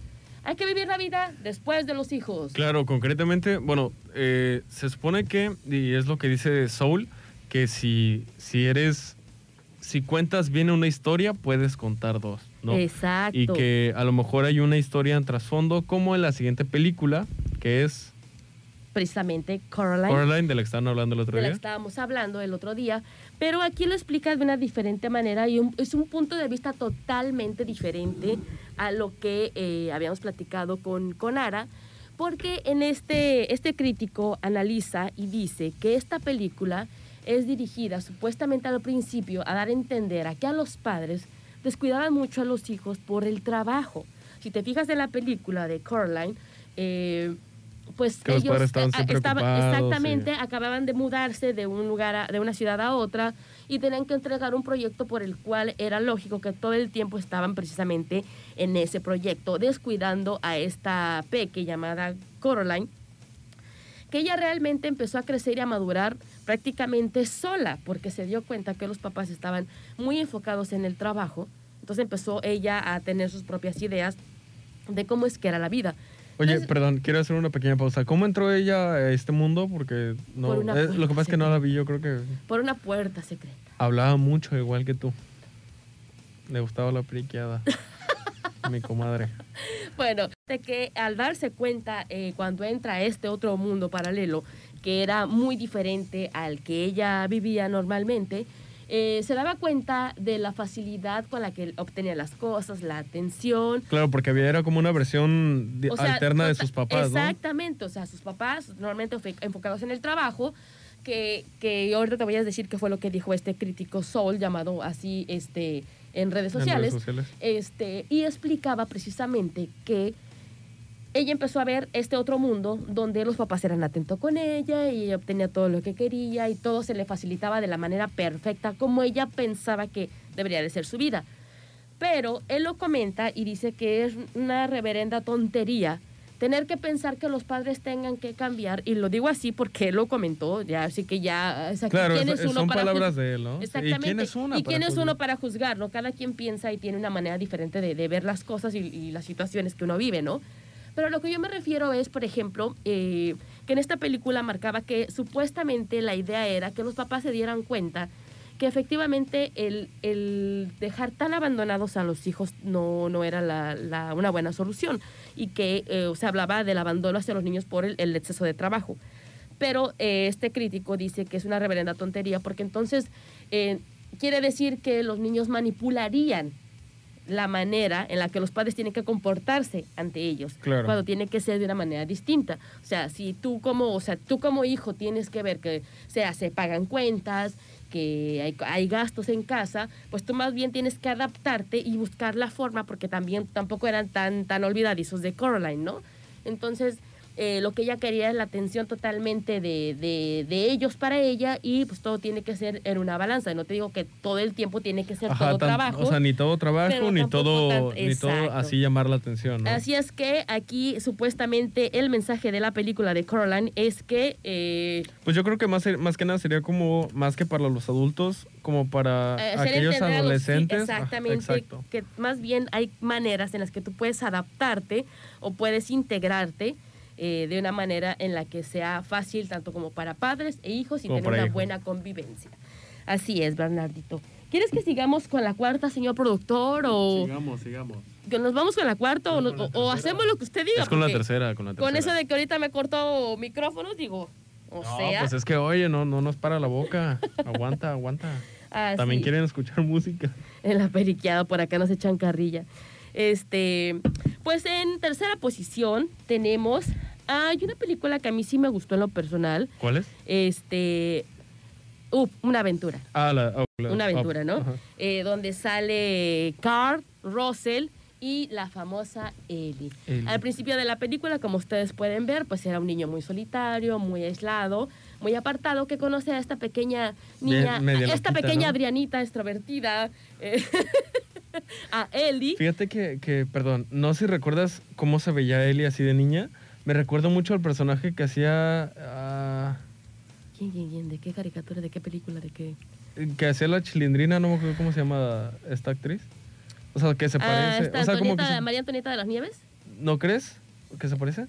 hay que vivir la vida después de los hijos. Claro, concretamente, bueno, eh, se supone que, y es lo que dice Soul, que si, si eres, si cuentas bien una historia, puedes contar dos, ¿no? Exacto. Y que a lo mejor hay una historia en trasfondo, como en la siguiente película, que es Precisamente Coraline. Coraline, de la que estaban hablando el otro de la que día. estábamos hablando el otro día, pero aquí lo explica de una diferente manera y un- es un punto de vista totalmente diferente a lo que eh, habíamos platicado con, con Ara, porque en este, este crítico analiza y dice que esta película es dirigida supuestamente al principio a dar a entender a que a los padres descuidaban mucho a los hijos por el trabajo. Si te fijas en la película de Coraline, eh, pues Que ellos estaban eh, estaban- exactamente sí. acababan de mudarse de un lugar a- de una ciudad a otra y tenían que entregar un proyecto por el cual era lógico que todo el tiempo estaban precisamente en ese proyecto descuidando a esta peque llamada Coraline que ella realmente empezó a crecer y a madurar prácticamente sola porque se dio cuenta que los papás estaban muy enfocados en el trabajo entonces empezó ella a tener sus propias ideas de cómo es que era la vida Oye, Entonces- perdón, quiero hacer una pequeña pausa. ¿Cómo entró ella a este mundo? Porque no, Por eh, lo que pasa es que no la vi, yo creo que por una puerta secreta hablaba mucho igual que tú. Le gustaba la periqueada. Mi comadre. Bueno, de que al darse cuenta eh, cuando entra a este otro mundo paralelo, que era muy diferente al que ella vivía normalmente, eh, se daba cuenta de la facilidad con la que obtenía las cosas, la atención. Claro, porque había era como una versión di- o sea, alterna de sus papás, ¿no? Exactamente, o sea, sus papás normalmente enfocados en el trabajo, que, que ahorita te voy a decir qué fue lo que dijo este crítico Soul, llamado así este, en redes En sociales. redes sociales. Este, y explicaba precisamente que ella empezó a ver este otro mundo donde los papás eran atentos con ella y ella obtenía todo lo que quería y todo se le facilitaba de la manera perfecta como ella pensaba que debería de ser su vida. Pero él lo comenta y dice que es una reverenda tontería tener que pensar que los padres tengan que cambiar, y lo digo así porque él lo comentó, ya así que ya, o sea, Claro, ¿quién es- es uno son para palabras de él, ¿no? Sí, ¿y Exactamente. quién es una ¿Y quién es uno para juzgar, ¿no? Cada quien piensa y tiene una manera diferente de, de ver las cosas y, y las situaciones que uno vive, ¿no? Pero lo que yo me refiero es, por ejemplo, eh, que en esta película marcaba que supuestamente la idea era que los papás se dieran cuenta que efectivamente el, el dejar tan abandonados a los hijos no, no era la, la- una buena solución y que eh, se hablaba del abandono hacia los niños por el, el exceso de trabajo. Pero eh, este crítico dice que es una reverenda tontería porque entonces eh, quiere decir que los niños manipularían la manera en la que los padres tienen que comportarse ante ellos Claro. cuando tiene que ser de una manera distinta. O sea, si tú como, o sea, tú como hijo tienes que ver que sea, se pagan cuentas, que hay, hay gastos en casa, pues tú más bien tienes que adaptarte y buscar la forma, porque también tampoco eran tan, tan olvidadizos de Coraline, ¿no? Entonces, eh, lo que ella quería es la atención totalmente de, de, de ellos para ella y pues todo tiene que ser en una balanza. No te digo que todo el tiempo tiene que ser Ajá, todo tan- trabajo. O sea, ni todo trabajo, ni todo, tan- ni todo así llamar la atención, ¿no? Así es que aquí supuestamente el mensaje de la película de Coraline es que eh, Pues yo creo que más, más que nada sería como, más que para los adultos, como para eh, aquellos los- sí, adolescentes. Ajá, exactamente, que más bien hay maneras en las que tú puedes adaptarte o puedes integrarte eh, de una manera en la que sea fácil tanto como para padres e hijos y Como tener una hijos. buena convivencia. Así es, Bernardito. ¿Quieres que sigamos con la cuarta, señor productor? O Sigamos, sigamos. que nos vamos con la cuarta o, No, o- hacemos lo que usted diga? Es con la tercera, con la tercera. Con eso de que ahorita me cortó micrófonos, digo, o No, sea... pues es que, oye, no, no nos para la boca. Aguanta, aguanta. así. También quieren escuchar música. en la periqueada, por acá nos echan carrilla. Este, pues en tercera posición tenemos, hay una película que a mí sí me gustó en lo personal, ¿Cuál es? este, uh, una aventura, Ah, la, oh, la- una aventura, oh, ¿no? ajá. Eh, donde sale Carl, Russell y la famosa Ellie. Ellie. Al principio de la película, como ustedes pueden ver, pues era un niño muy solitario, muy aislado, muy apartado, que conoce a esta pequeña niña, Bien, esta loquita, pequeña ¿no? Adrianita extrovertida, eh, a Ellie. Fíjate que, que, perdón, no sé si recuerdas cómo se veía Ellie así de niña. Me recuerdo mucho al personaje que hacía. ah, ¿Quién, quién, quién? ¿De qué caricatura? ¿De qué película? ¿De qué? que hacía la chilindrina, no me acuerdo cómo se llama esta actriz. O sea, que se Ah, parece. esta o sea, como que se- María Antonieta de las Nieves. ¿No crees que se parece?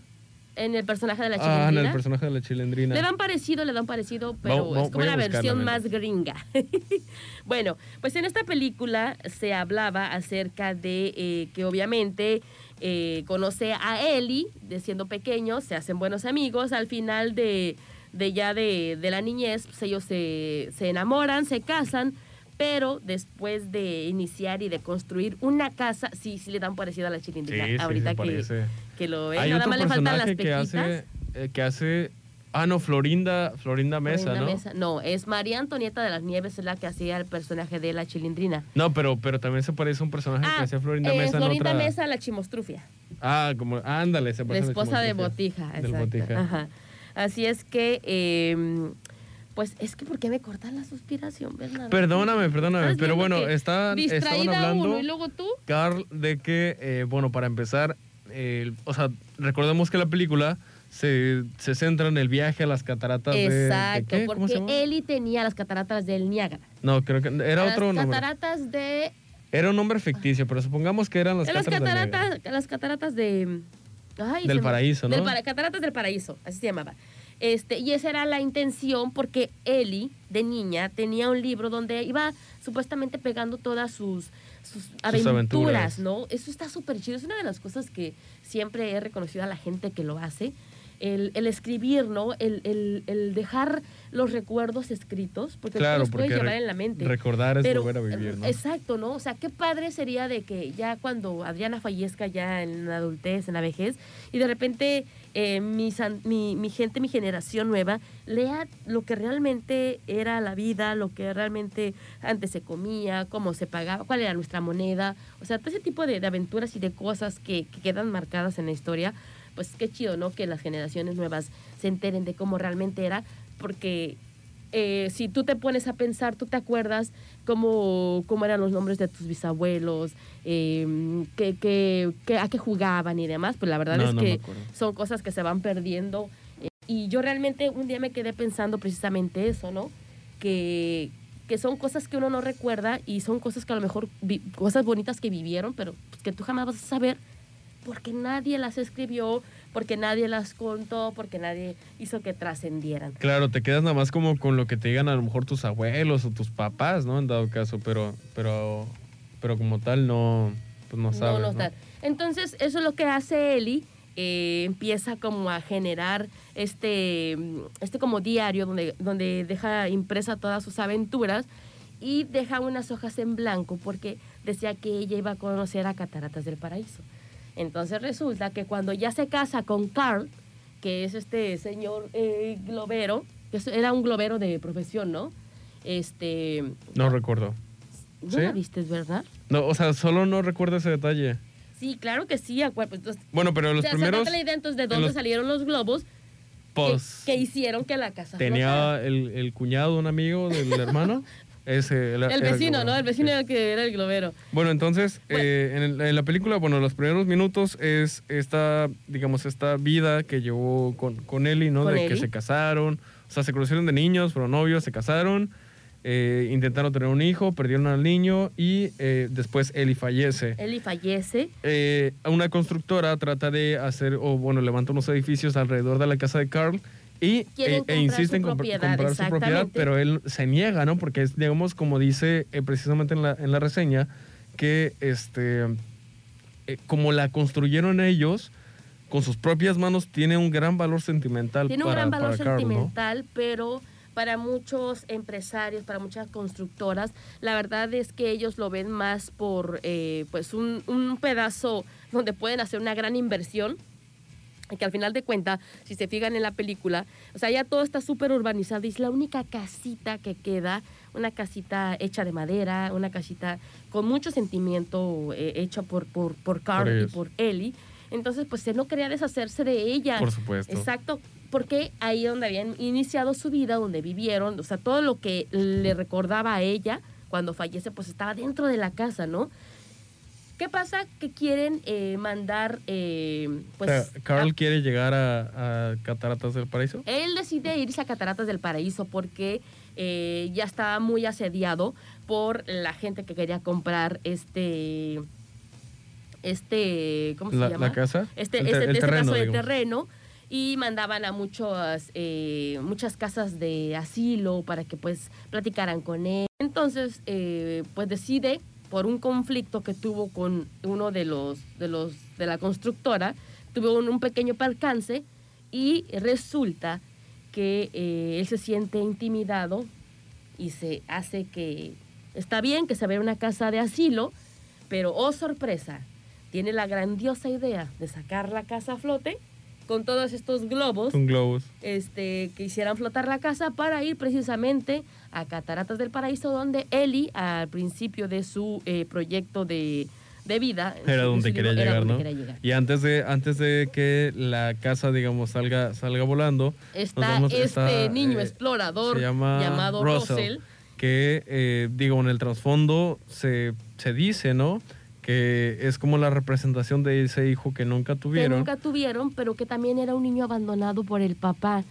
En el personaje de la Ah, en el personaje de la chilindrina. Le dan parecido, le dan parecido, pero Va- va- es como la versión más gringa. bueno, pues en esta película se hablaba acerca de eh, que obviamente eh, conoce a Ellie de siendo pequeños, se hacen buenos amigos, al final de, de ya de, de la niñez, pues ellos se, se enamoran, se casan, pero después de iniciar y de construir una casa, sí, sí le dan parecido a la chilindrina. Sí, sí, Ahorita que, parece. que lo ven, Hay nada más le faltan las personaje que pequitas. hace, eh, que hace... Ah, no, Florinda, Florinda Mesa, Florinda ¿no? Mesa. No, es María Antonieta de las Nieves, es la que hacía el personaje de la chilindrina. No, pero, pero también se parece a un personaje que hacía Florinda eh, Mesa Florinda en otra... Mesa, la chimostrufia. Ah, como... Ándale, se La parece a esposa de. Botija. Exacto. Botija. Ajá. Así es que, eh, pues es que ¿por qué me cortan la suspiración, Bernardo? Perdóname, perdóname, pero bueno, que está, estaban hablando... uno y luego tú. Carl, de que, eh, bueno, para empezar, el- o sea, recordemos que la película se, se centra en el viaje a las cataratas de- de... Exacto? ¿Cómo se porque? Ellie tenía las cataratas del Niágara. No, creo que era las otro nombre. cataratas de Era un nombre ficticio, pero supongamos que eran las las cataratas, del cataratas, las cataratas de. ay, Del me- paraíso, ¿no? Del para- cataratas del paraíso, así se llamaba. Este, y esa era la intención porque Ellie, de niña, tenía un libro donde iba supuestamente pegando todas sus, sus aventuras, aventuras. ¿no? Eso está súper chido. Es una de las cosas que siempre he reconocido a la gente que lo hace. El, el escribir, ¿no? El, el- el dejar los recuerdos escritos, porque Claro, los puedes porque llevar re- en la mente. recordar es Pero, volver a vivir, ¿no? Exacto, ¿no? O sea, qué padre sería de que ya cuando Adriana fallezca ya en la adultez, en la vejez, y de repente eh, an- mi, mi gente, mi generación nueva, lea lo que realmente era la vida, lo que realmente antes se comía, cómo se pagaba, cuál era nuestra moneda, o sea, todo ese tipo de, de aventuras y de cosas que, que quedan marcadas en la historia, pues qué chido, ¿no? Que las generaciones nuevas se enteren de cómo realmente era, porque eh, si tú te pones a pensar, tú te acuerdas cómo, cómo eran los nombres de tus bisabuelos, eh, qué- qué- qué- a qué jugaban y demás, pues la verdad No, es no que son cosas que se van perdiendo. eh, y yo realmente un día me quedé pensando precisamente eso, ¿no? Que, que son cosas que uno no recuerda y son cosas que a lo mejor, vi- cosas bonitas que vivieron, pero pues, que tú jamás vas a saber porque nadie las escribió, porque nadie las contó, porque nadie hizo que trascendieran. Claro, te quedas nada más como con lo que te digan a lo mejor tus abuelos o tus papás, ¿no? En dado caso, pero, pero, pero como tal no, pues no sabes, nos ¿no? dan. Entonces, eso es lo que hace Eli. eh, empieza como a generar este, mm, este como diario donde, donde deja impresa todas sus aventuras y deja unas hojas en blanco porque decía que ella iba a conocer a Cataratas del Paraíso. Entonces resulta que cuando ya se casa con Carl, que es este señor eh, globero, que era un globero de profesión, ¿no? Este, No recuerdo. ¿no ¿Sí? la viste, verdad? No, o sea, solo no recuerdo ese detalle. Sí, claro que sí, acuerdo. Entonces, Bueno, pero los o sea, primeros la idea entonces de dónde los- salieron los globos que- pues que, hicieron que la casa tenía el, el cuñado, un amigo del hermano, El vecino. ¿no? El vecino Sí. era el que era el globero. Bueno, entonces, Bueno. eh, en, el- en la película, bueno, los primeros minutos es esta, digamos, esta vida que llevó con, con Ellie, ¿no? Con de que Ellie. se casaron, o sea, se conocieron de niños, fueron novios, se casaron, eh, intentaron tener un hijo, perdieron al niño y eh, después Ellie fallece. Eli fallece. Eh, una constructora trata de hacer, o bueno, levanta unos edificios alrededor de la casa de Carl y Quieren e, e insiste en propiedad, comprar su propiedad, pero él se niega, ¿no? Porque es, digamos, como dice eh, precisamente en la, en la reseña, que este, eh, como la construyeron ellos, con sus propias manos, tiene un gran valor sentimental. Tiene un para- gran valor sentimental, pero para muchos empresarios, para muchas constructoras, la verdad es que ellos lo ven más por eh, pues un, un pedazo donde pueden hacer una gran inversión. Que al final de cuentas, si se fijan en la película, o sea, ya todo está súper urbanizado y es la única casita que queda, una casita hecha de madera, una casita con mucho sentimiento eh, hecha por, por, por Carl y por Ellie. Entonces, pues él no quería deshacerse de ella. Por supuesto. Exacto, porque ahí donde habían iniciado su vida, donde vivieron, o sea, todo lo que le recordaba a ella cuando fallece, pues estaba dentro de la casa, ¿no? ¿Qué pasa? Que quieren eh, mandar, eh, pues... O sea, Carl a- quiere llegar a, a Cataratas del Paraíso. él decide irse a Cataratas del Paraíso porque eh, ya estaba muy asediado por la gente que quería comprar este... Este, ¿cómo se La, llama? la casa. este, El este, el este terreno, de terreno y mandaban a muchos, eh, muchas casas de asilo para que pues platicaran con él. Entonces, eh, pues decide por un conflicto que tuvo con uno de los de los de la constructora, tuvo un, un pequeño percance y resulta que eh, él se siente intimidado y se hace que está bien que se vea una casa de asilo, pero oh sorpresa, tiene la grandiosa idea de sacar la casa a flote con todos estos globos Con globos. este, que hicieran flotar la casa para ir precisamente a Cataratas del Paraíso, donde Eli, al principio de su eh, proyecto de, de vida, Era donde quería libro, llegar, ¿no? quería llegar. Y antes de, antes de que la casa, digamos, salga, salga volando, Está este está, niño eh, explorador llama llamado Russell. Russell. que, eh, digo, en el trasfondo se, se dice, ¿no? Que es como la representación de ese hijo que nunca que tuvieron. nunca tuvieron, pero que también era un niño abandonado por el papá,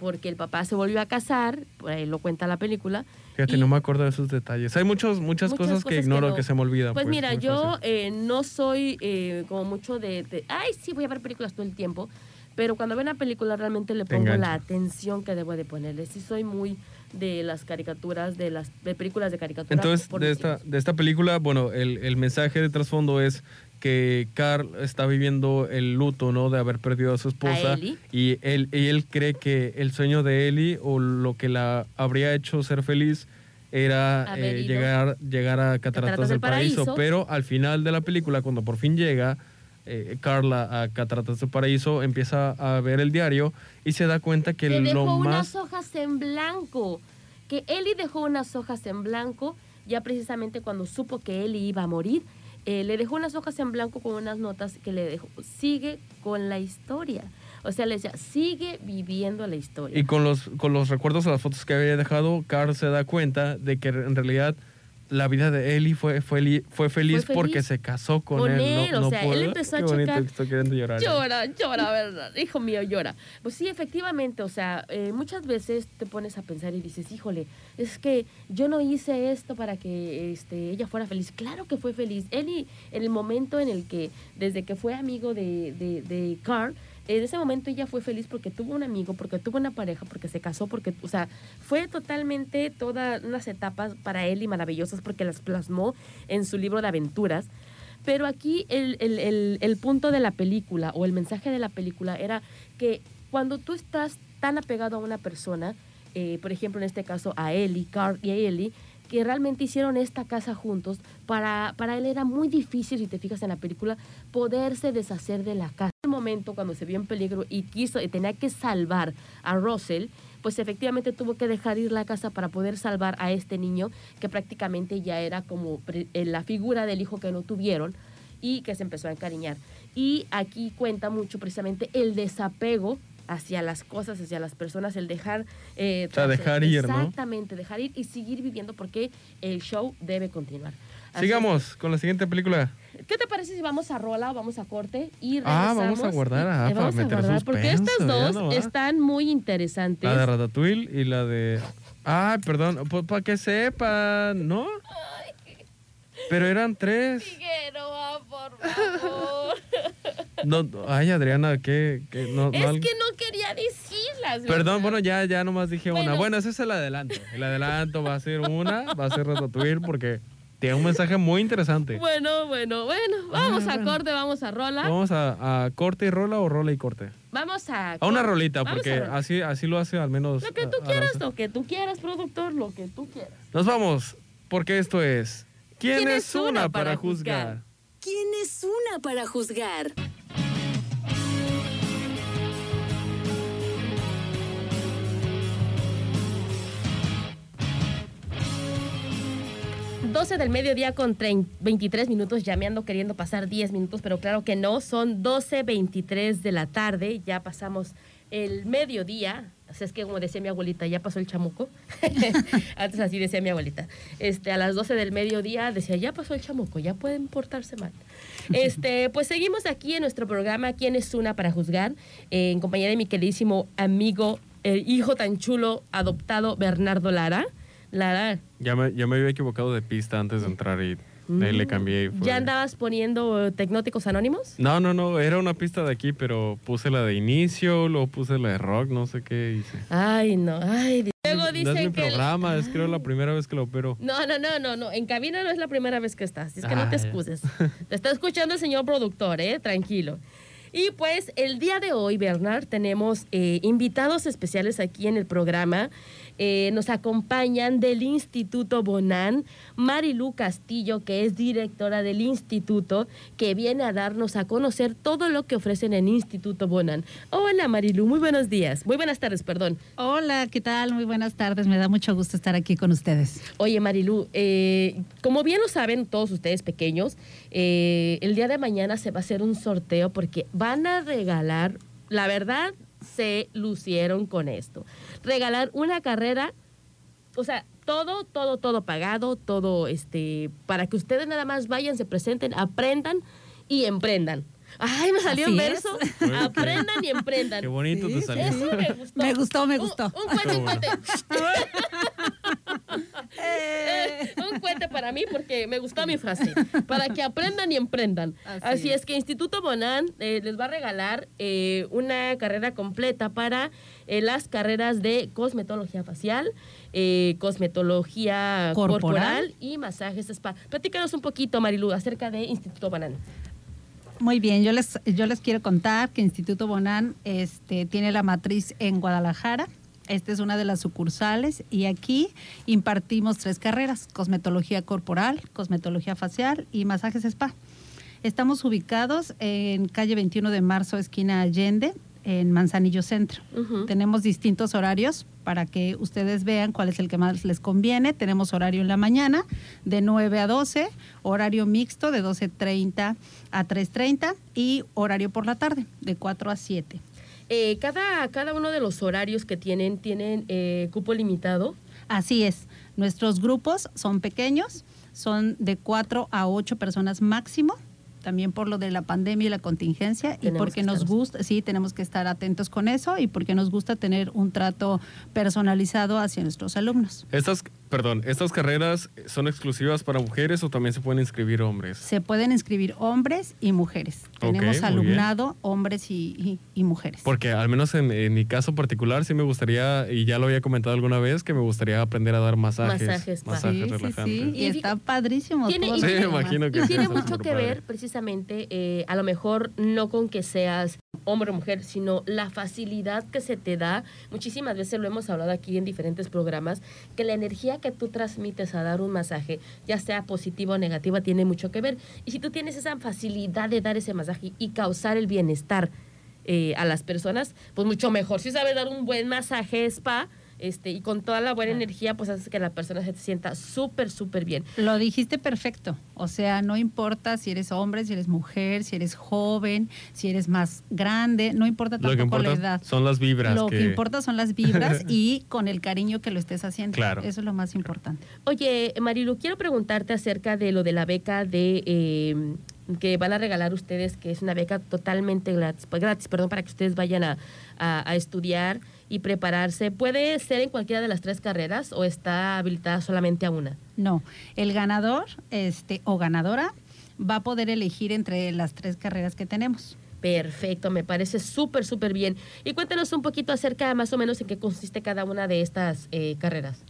porque el papá se volvió a casar, por ahí lo cuenta la película. Fíjate, y- no me acuerdo de esos detalles. Hay muchos, muchas, Muchas cosas que cosas que ignoro que, no. se me olvidan. Pues mira, muy yo eh, no soy eh, como mucho de, de, ay, sí, voy a ver películas todo el tiempo, pero cuando veo una película realmente le pongo la atención que debo de ponerle. Sí soy muy de las caricaturas, de las de películas de caricatura. Entonces, de esta, de esta película, bueno, el, el mensaje de trasfondo es que Carl está viviendo el luto, ¿no? De haber perdido a su esposa. Ellie. Y él, y él cree que el sueño de Ellie o lo que la habría hecho ser feliz era eh, llegar, llegar a Cataratas, del Paraíso. Paraíso. Pero al final de la película, cuando por fin llega eh, Carla a Cataratas del Paraíso, empieza a ver el diario y se da cuenta que lo dejó más... unas hojas en blanco. Que Eli dejó unas hojas en blanco, ya precisamente cuando supo que Eli iba a morir, eh, le dejó unas hojas en blanco con unas notas que le dejó, sigue con la historia. O sea, le decía, sigue viviendo la historia. Y con los, con los recuerdos de las fotos que había dejado, Carl se da cuenta de que en realidad la vida de Ellie fue, fue, li- fue feliz porque feliz. se casó con, Con él. él, no, o no sea, él empezó a Qué bonito checar- que estoy queriendo llorar. ya. Llora, llora, ¿verdad? Hijo mío, llora. Pues sí, efectivamente, o sea, eh, muchas veces te pones a pensar y dices, híjole, es que yo no hice esto para que este, ella fuera feliz. Claro que fue feliz. Y en el momento en el que, desde que fue amigo de, de, de Carl, en ese momento ella fue feliz porque tuvo un amigo, porque tuvo una pareja, porque se casó, porque, o sea, fue totalmente todas unas etapas para él y maravillosas porque las plasmó en su libro de aventuras. Pero aquí el, el- el- punto de la película o el mensaje de la película era que cuando tú estás tan apegado a una persona, eh, por ejemplo en este caso a Ellie, Carl y a Ellie, que realmente hicieron esta casa juntos, para, para él era muy difícil, si te fijas en la película, poderse deshacer de la casa. En el momento cuando se vio en peligro y quiso y tenía que salvar a Russell, pues efectivamente tuvo que dejar ir la casa para poder salvar a este niño que prácticamente ya era como eh, la figura del hijo que no tuvieron y que se empezó a encariñar. Y aquí cuenta mucho precisamente el desapego hacia las cosas, hacia las personas, el dejar... eh, O sea, tras- dejar ir, ¿no? Exactamente, dejar ir y seguir viviendo porque el show debe continuar. Así Sigamos con la siguiente película. ¿Qué te parece si vamos a rola o vamos a corte y Ah, regresamos? vamos a guardar, ah, eh, para vamos a guardar, porque estas dos no están muy interesantes. La de Ratatouille y la de... Ay, perdón, pues para que sepan, ¿no? Pero eran tres. Figueroa, por favor. No, ay, Adriana, ¿qué? qué? No, es que no quería decirlas. Perdón, ¿verdad? bueno, ya, ya nomás dije una. Bueno. Ese es el adelanto. El adelanto va a ser una, va a ser Ratatouille porque tiene un mensaje muy interesante. Bueno, bueno, bueno. Vamos a bueno. corte, vamos a rola. Vamos a, a corte y rola o rola y corte. Vamos a... A una rolita, Vamos porque rola. así, así lo hace al menos. Lo que tú a- quieras, lo que tú quieras, productor, lo que tú quieras. Nos vamos, porque esto es. ¿Quién, es una para juzgar? ¿Quién es una para juzgar? 12 del mediodía con 30 23 minutos, ya me ando queriendo pasar 10 minutos, pero claro que no, son 12.23 de la tarde, ya pasamos el mediodía, así es que como decía mi abuelita, ya pasó el chamuco, antes así decía mi abuelita, este, a las 12 del mediodía decía, ya pasó el chamuco, ya pueden portarse mal. Este, pues seguimos aquí en nuestro programa, ¿Quién es una para juzgar? Eh, en compañía de mi queridísimo amigo, el hijo tan chulo adoptado, Bernardo Lara. Lara, Ya me, ya me había equivocado de pista antes de entrar y ahí le Mm. cambié. fue- ¿Ya andabas poniendo tecnóticos anónimos? No, no, no, era una pista de aquí, pero puse la de inicio, luego puse la de rock, no sé qué hice. Ay, no, ay. Luego no es mi dicen que... el- programa, es creo la primera vez que lo opero. No, no, no, no, no. En cabina no es la primera vez que estás. Es que no te excuses. Te está escuchando el señor productor, ¿eh? Tranquilo. Y pues el día de hoy, Bernard, tenemos eh, invitados especiales aquí en el programa. Eh, nos acompañan del Instituto Bonan, Marilu Castillo, que es directora del instituto, que viene a darnos a conocer todo lo que ofrecen en Instituto Bonan. Hola Marilu, muy buenos días. Muy buenas tardes, perdón. Hola, ¿qué tal? Muy buenas tardes. Me da mucho gusto estar aquí con ustedes. Oye, Marilu, eh, como bien lo saben todos ustedes pequeños, eh, el día de mañana se va a hacer un sorteo porque van a regalar, la verdad, se lucieron con esto. Regalar una carrera, o sea, todo, todo, todo pagado, todo, este, para que ustedes nada más vayan, se presenten, aprendan y emprendan. Ay, me salió un verso. Aprendan y emprendan. Qué bonito Sí, te salió. Eso me gustó. Me gustó, me Un- gustó. Un, cuente, un cuente. Eh. Un cuente para mí porque me gustó mi frase. Para que aprendan y emprendan. Así, Así es. es. que Instituto Bonan eh, les va a regalar eh, una carrera completa para eh, las carreras de cosmetología facial, cosmetología corporal. Corporal. y masajes spa. Platícanos un poquito, Marilu, acerca de Instituto Bonan. Muy bien, yo les, yo les quiero contar que Instituto Bonan este, tiene la matriz en Guadalajara. Esta es una de las sucursales y aquí impartimos tres carreras, cosmetología corporal, cosmetología facial y masajes spa. Estamos ubicados en calle 21 de marzo, esquina Allende, en Manzanillo Centro. Tenemos distintos horarios para que ustedes vean cuál es el que más les conviene. Tenemos horario en la mañana de 9 a 12, horario mixto de 12.30 a 3.30 y horario por la tarde de 4 a 7. Eh, cada, cada uno de los horarios que tienen, tienen eh, cupo limitado. Así es, nuestros grupos son pequeños, son de 4 a 8 personas máximo. También por lo de la pandemia y la contingencia, y porque que nos gusta, sí, tenemos que estar atentos con eso, y porque nos gusta tener un trato personalizado hacia nuestros alumnos. Estas, perdón, ¿estas carreras son exclusivas para mujeres o también se pueden inscribir hombres? Se pueden inscribir hombres y mujeres. Tenemos alumnado, hombres y, y- y mujeres. Porque al menos en, en mi caso particular sí me gustaría, y ya lo había comentado alguna vez, que me gustaría aprender a dar masajes. Masajes, masajes sí, sí, relajantes. sí, Y está padrísimo. Tiene- todo y lo Sí, me imagino que Y sí, tiene mucho que padre. ver precisamente, eh, a lo mejor no con que seas hombre o mujer, sino la facilidad que se te da. Muchísimas veces lo hemos hablado aquí en diferentes programas, que la energía que tú transmites a dar un masaje, ya sea positiva o negativa, tiene mucho que ver. Y si tú tienes esa facilidad de dar ese masaje y causar el bienestar eh, a las personas, pues mucho mejor. Si sabes dar un buen masaje spa, este, y con toda la buena energía, pues hace que la persona se sienta súper, súper bien. Lo dijiste perfecto. O sea, no importa si eres hombre, si eres mujer, si eres joven, si eres más grande, no importa Lo que tampoco la importa edad. son las vibras. Lo que, que importa son las vibras y con el cariño que lo estés haciendo. Claro. Eso es lo más importante. Oye, Marilu, quiero preguntarte acerca de lo de la beca de eh, que van a regalar ustedes, que es una beca totalmente gratis, pues, gratis perdón, para que ustedes vayan a, a- a estudiar y prepararse. ¿Puede ser en cualquiera de las tres carreras o está habilitada solamente a una? No, el ganador este, o ganadora va a poder elegir entre las tres carreras que tenemos. Perfecto, me parece súper, súper bien. Y cuéntanos un poquito acerca más o menos en qué consiste cada una de estas eh, carreras.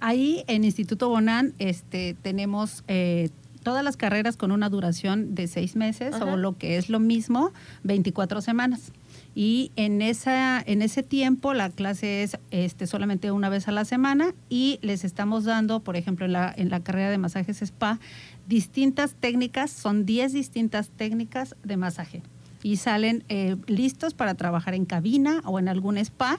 Ahí en Instituto Bonan este, tenemos eh, todas las carreras con una duración de seis meses Ajá. o lo que es lo mismo, 24 semanas. Y en, esa, en ese tiempo la clase es este, solamente una vez a la semana y les estamos dando, por ejemplo, en la, en la carrera de masajes spa, distintas técnicas, son 10 distintas técnicas de masaje y salen eh, listos para trabajar en cabina o en algún spa.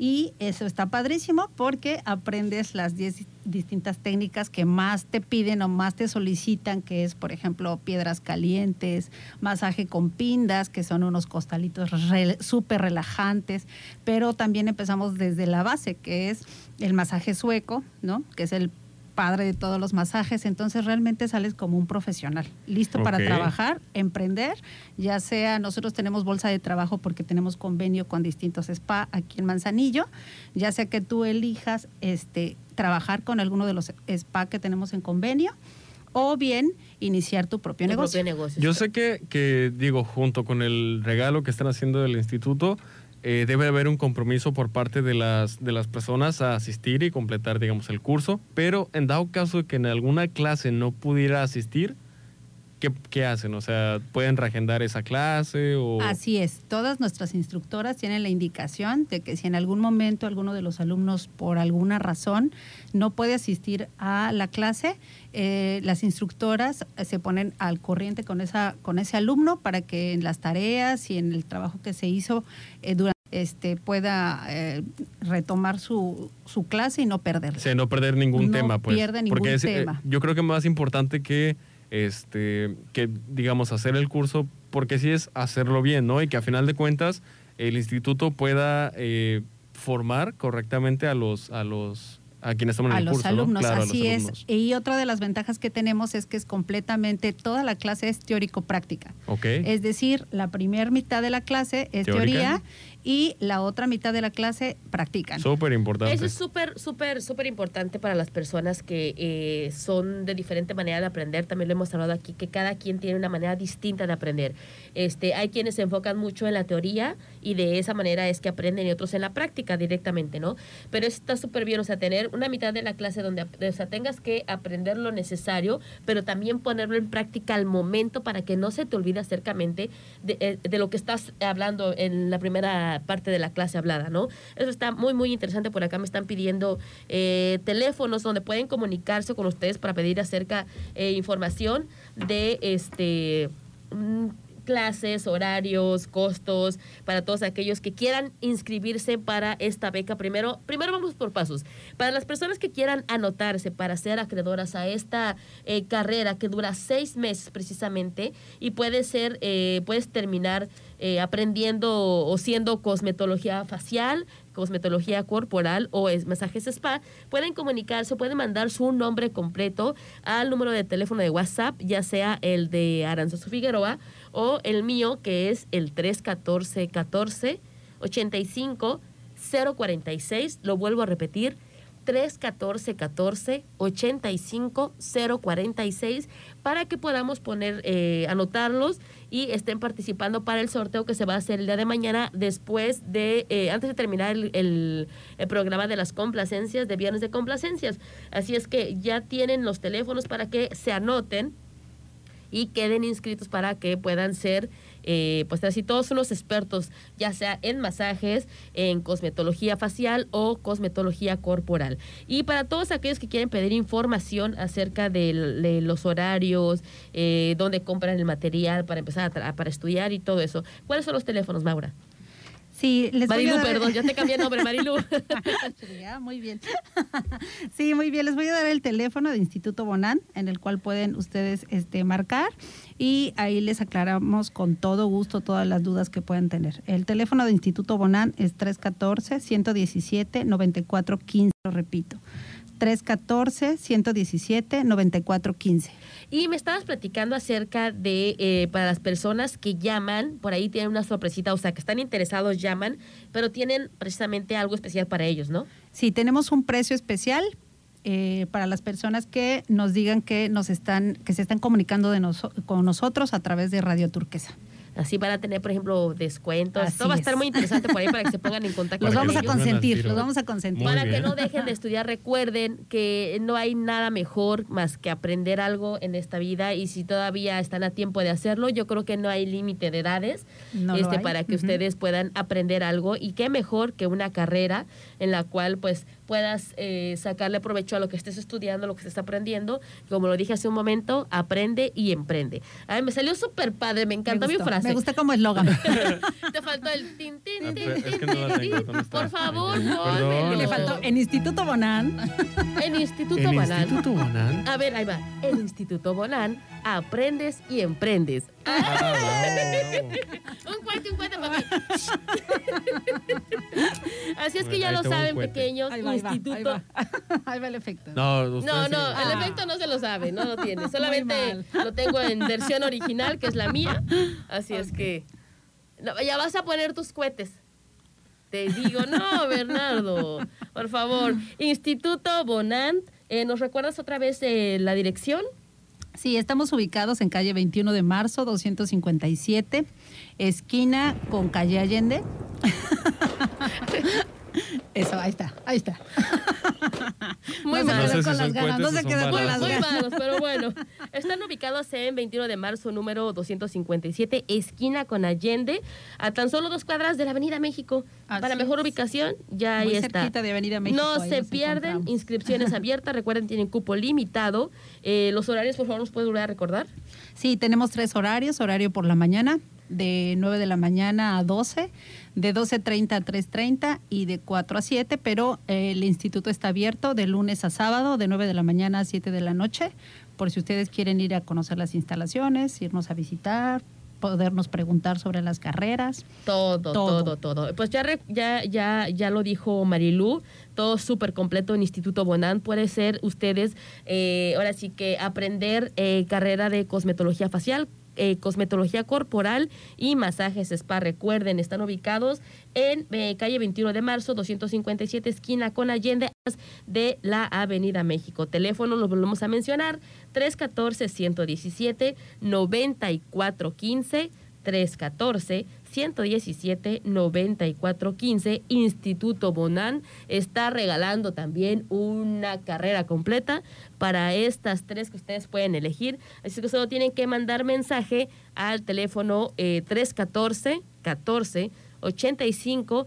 Y eso está padrísimo porque aprendes las 10 distintas técnicas que más te piden o más te solicitan, que es, por ejemplo, piedras calientes, masaje con pindas, que son unos costalitos re- súper relajantes, pero también empezamos desde la base, que es el masaje sueco, ¿no? Que es el padre de todos los masajes, entonces realmente sales como un profesional, listo para trabajar, emprender, ya sea nosotros tenemos bolsa de trabajo porque tenemos convenio con distintos spa aquí en Manzanillo, ya sea que tú elijas este trabajar con alguno de los spa que tenemos en convenio o bien iniciar tu propio Tu negocio. propio negocio. Yo sé que, que, digo, junto con el regalo que están haciendo del instituto, eh, debe haber un compromiso por parte de las, de las personas a asistir y completar, digamos, el curso, pero en dado caso de que en alguna clase no pudiera asistir, ¿qué, qué hacen? O sea, ¿pueden reagendar esa clase o...? Así es, todas nuestras instructoras tienen la indicación de que si en algún momento alguno de los alumnos por alguna razón no puede asistir a la clase, eh, las instructoras eh, se ponen al corriente con, esa, con ese alumno para que en las tareas y en el trabajo que se hizo eh, durante este pueda eh, retomar su, su clase y no perderla. Sea, no perder ningún No tema, pues. pierde ningún Porque es, eh, tema. yo creo que más importante que, este, que, digamos, hacer el curso, porque sí es hacerlo bien, ¿no? Y que a final de cuentas el instituto pueda eh, formar correctamente a los, a los, a quienes toman a el los curso, ¿no? alumnos, Claro, a los así es. alumnos. Y otra de las ventajas que tenemos es que es completamente, toda la clase es teórico-práctica. Ok. Es decir, la primera mitad de la clase es Teórica. teoría y la otra mitad de la clase practican. Súper importante. Eso es súper, súper, súper importante para las personas que eh, son de diferente manera de aprender. También lo hemos hablado aquí, que cada quien tiene una manera distinta de aprender. Este, hay quienes se enfocan mucho en la teoría y de esa manera es que aprenden y otros en la práctica directamente, ¿no? Pero eso está súper bien, o sea, tener una mitad de la clase donde o sea, tengas que aprender lo necesario, pero también ponerlo en práctica al momento para que no se te olvide acercamente de, eh, de lo que estás hablando en la primera parte de la clase hablada, ¿no? Eso está muy, muy interesante. Por acá me están pidiendo eh, teléfonos donde pueden comunicarse con ustedes para pedir acerca eh, información de este mm, clases, horarios, costos, para todos aquellos que quieran inscribirse para esta beca. Primero, primero vamos por pasos. Para las personas que quieran anotarse para ser acreedoras a esta eh, carrera que dura seis meses precisamente y puede ser, eh, puedes terminar eh, aprendiendo o siendo cosmetología facial, cosmetología corporal o es masajes spa, pueden comunicarse, pueden mandar su nombre completo al número de teléfono de WhatsApp, ya sea el de Aranzazu Figueroa o el mío, que es el 314 14 85 046. Lo vuelvo a repetir. 314 14 85 046 para que podamos poner, eh, anotarlos y estén participando para el sorteo que se va a hacer el día de mañana después de, eh, antes de terminar el- el programa de las complacencias, de viernes de complacencias. Así es que ya tienen los teléfonos para que se anoten y queden inscritos para que puedan ser, eh, pues así, todos unos expertos, ya sea en masajes, en cosmetología facial o cosmetología corporal. Y para todos aquellos que quieren pedir información acerca de, los horarios, eh, dónde compran el material para empezar a para estudiar y todo eso, ¿cuáles son los teléfonos, Maura? Sí, les voy a dar- perdón, ya te cambié el nombre, Marilu. Ya, muy bien. sí, muy bien. Les voy a dar el teléfono de Instituto Bonan, en el cual pueden ustedes este, marcar y ahí les aclaramos con todo gusto todas las dudas que puedan tener. El teléfono de Instituto Bonan es 314-117-9415, lo repito. 314-117-9415. Y me estabas platicando acerca de, eh, para las personas que llaman, por ahí tienen una sorpresita, o sea, que están interesados, llaman, pero tienen precisamente algo especial para ellos, ¿no? Sí, tenemos un precio especial eh, para las personas que nos digan que nos están, que se están comunicando de noso- con nosotros a través de Radio Turquesa. Así van a tener, por ejemplo, descuentos. Así Esto va a estar es. muy interesante por ahí para que se pongan en contacto Los vamos a consentir, los vamos a consentir. Muy Para que no dejen de estudiar, recuerden que no hay nada mejor más que aprender algo en esta vida y si todavía están a tiempo de hacerlo, yo creo que no hay límite de edades No este, hay. para que ustedes puedan aprender algo y qué mejor que una carrera en la cual pues puedas eh, sacarle provecho a lo que estés estudiando, lo que estés aprendiendo. Como lo dije hace un momento, aprende y emprende. Ay, me salió súper padre, me encantó me mi gustó, frase. Me gusta como eslogan. Te faltó el tin, tin, tin, es tin, que no la tin, tengo, tin. ¿dónde está? Por favor, pónmelo. Le faltó en Instituto Bonan. En Instituto ¿El Banán. Instituto Banán? A ver, ahí va. En Instituto Bonán aprendes y emprendes. Ah. Un cuate, un cuate mí. Así es que Bueno, ya lo saben, pequeños. Ahí va, ahí va, ahí Instituto. va. Ahí va el efecto. No, No, no, sí. el Ah. efecto no se lo sabe, no lo tiene. Solamente lo tengo en versión original, que es la mía. Así es que. No, ya vas a poner tus cohetes. Te digo, no, Bernardo. Por favor. Instituto Bonant. eh, ¿Nos recuerdas otra vez eh, la dirección? Sí, estamos ubicados en calle 21 de marzo, 257, esquina con calle Allende. Eso, ahí está, ahí está. Muy no mal. se No sé con si las ganas, no se quedó con las Muy ganas. malos, pero bueno. Están ubicados en 21 de marzo, número 257, esquina con Allende, a tan solo dos cuadras de la Avenida México. Así Para mejor es. ubicación, ya Muy ahí está. cerquita de Avenida México. No se pierden, inscripciones abiertas, recuerden, tienen cupo limitado. Eh, los horarios, por favor, nos puede volver a recordar. Sí, tenemos tres horarios. Horario por la mañana, de 9 de la mañana a 12, de 12.30 a 3.30 y de 4 a 7, pero eh, el instituto está abierto de lunes a sábado, de 9 de la mañana a 7 de la noche, por si ustedes quieren ir a conocer las instalaciones, irnos a visitar, podernos preguntar sobre las carreras. Todo, todo, Todo. todo. Pues ya, re- ya, ya, ya lo dijo Marilú, todo súper completo en Instituto Bonan. Puede ser ustedes, eh, ahora sí que aprender eh, carrera de cosmetología facial, eh, cosmetología corporal y masajes spa. Recuerden, están ubicados en eh, calle 21 de marzo, 257, esquina con Allende de la Avenida México. Teléfono, lo volvemos a mencionar, 314-117-9415. 314-117-9415. Instituto Bonan está regalando también una carrera completa para estas tres que ustedes pueden elegir. Así que solo tienen que mandar mensaje al teléfono eh, 314 14 85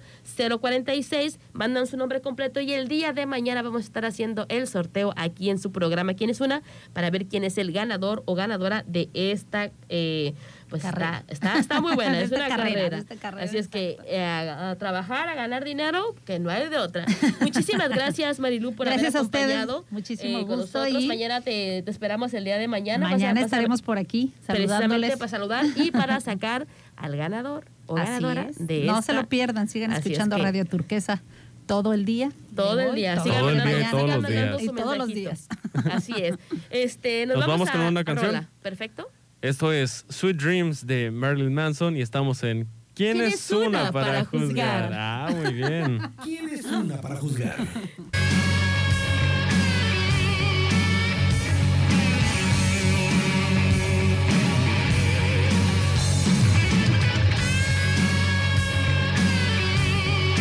046, mandan su nombre completo y el día de mañana vamos a estar haciendo el sorteo aquí en su programa ¿Quién es una? para ver quién es el ganador o ganadora de esta eh, pues Carrera. está, está, está muy buena, es una carrera, Así es que eh, a, a trabajar, a ganar dinero, que no hay de otra. Muchísimas gracias, Marilu, por Gracias haber a ustedes. acompañado Muchísimo eh, con gusto nosotros. y- Mañana te, te esperamos el día de mañana. Mañana estaremos por aquí precisamente saludándoles. para saludar y para sacar al ganador o Así ganadora es. de no esta. se lo pierdan, sigan Así es escuchando que Radio Turquesa todo el día. Todo el día, todo sigan Todo el mandando- día, todos sigan los mandando días. Y todos los días. Así es. Este, nos, Nos vamos con a- una canción. rola. Perfecto. Esto es Sweet Dreams de Marilyn Manson y estamos en ¿Quién, es una para, juzgar? Ah, muy bien. ¿Quién es una para juzgar?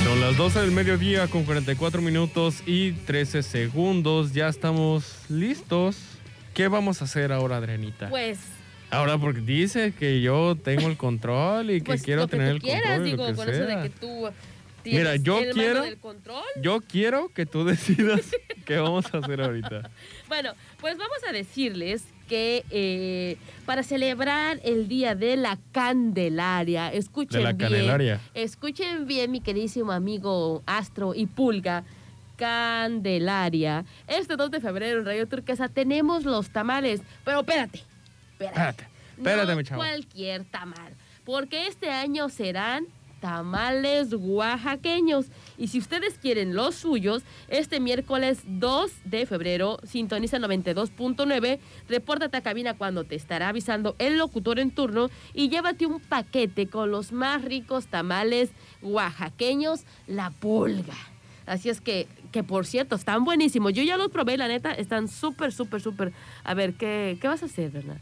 Son las 12 del mediodía con 44 minutos y 13 segundos. Ya estamos listos. ¿Qué vamos a hacer ahora, Adrianita? Pues, Ahora porque dice que yo tengo el control y que pues quiero lo que tener tú el quieras, control. digo, lo que con eso de que tú tienes Mira, yo el quiero- del control. Yo quiero que tú decidas qué vamos a hacer ahorita. Bueno, pues vamos a decirles que eh, para celebrar el Día de la Candelaria, escuchen De la bien, Candelaria. escuchen bien mi queridísimo amigo Astro y Pulga, Candelaria. Este 2 de febrero en Radio Turquesa tenemos los tamales, pero espérate, espérate, Espérate, no mi chavo. cualquier tamal, porque este año serán tamales oaxaqueños. Y si ustedes quieren los suyos, este miércoles 2 de febrero, sintoniza 92.9, repórtate a cabina cuando te estará avisando el locutor en turno y llévate un paquete con los más ricos tamales oaxaqueños, la pulga. Así es que, que por cierto, están buenísimos. Yo ya los probé, la neta, están súper, súper, súper. A ver, ¿qué, qué vas a hacer, verdad?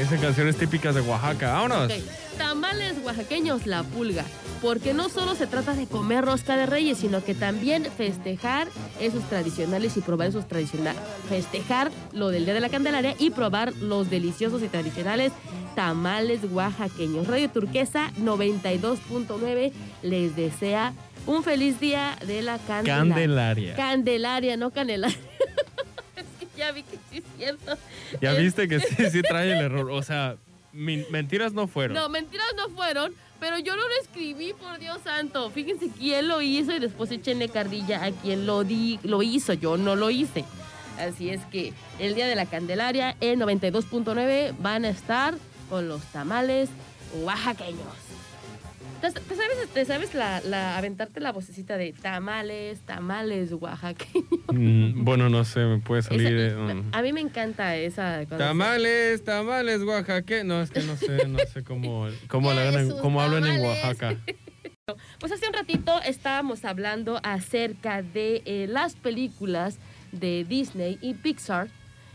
Esas canciones típicas de Oaxaca. Vámonos. Tamales oaxaqueños La Pulga, porque no solo se trata de comer rosca de reyes, sino que también festejar esos tradicionales y probar esos tradicionales, festejar lo del Día de la Candelaria y probar los deliciosos y tradicionales tamales oaxaqueños. Radio Turquesa 92.9 les desea un feliz día de la Candelaria. Candelaria. Candelaria, no Canelaria. ya vi que sí es cierto. Ya viste que sí, sí trae el error. O sea, mentiras no fueron. No, mentiras no fueron, pero yo no lo escribí, por Dios santo. Fíjense quién lo hizo y después échenle carrilla a quien lo, di, lo hizo. Yo no lo hice. Así es que el día de la Candelaria en 92.9 van a estar con los tamales oaxaqueños. ¿Te, te sabes, te sabes la, la- aventarte la vocecita de tamales, tamales oaxaqueños? Mm, bueno, no sé, me puede salir. Esa- eh, mm. a mí me encanta esa. se- Tamales, tamales, Oaxaca. No, es que no sé, no sé cómo, cómo, la ¿Quieres hagan- sus cómo hablan en? Oaxaca. Pues hace un ratito estábamos hablando acerca de eh, las películas de Disney y Pixar,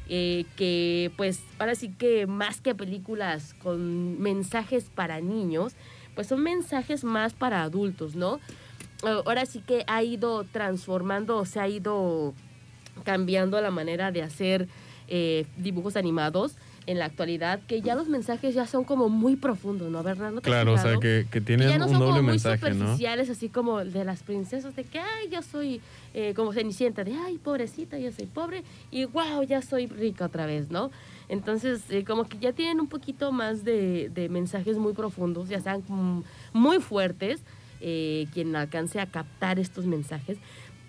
eh, que pues ahora sí que más que películas con mensajes para niños, pues son mensajes más para adultos, ¿no? Eh, Ahora sí que ha ido transformando, o se ha ido cambiando la manera de hacer eh, dibujos animados en la actualidad, que ya los mensajes ya son como muy profundos, ¿no, Bernardo? ¿Te has Claro, o sea, que, que Que tienen ya no un son doble como muy mensaje, ¿no? superficiales, así como de las princesas, de que, ay, yo soy eh, como Cenicienta, de, ay, pobrecita, yo soy pobre, y wow, ya soy rica otra vez, ¿no? Entonces, eh, como que ya tienen un poquito más de, de mensajes muy profundos, ya sean muy fuertes, eh, quien alcance a captar estos mensajes.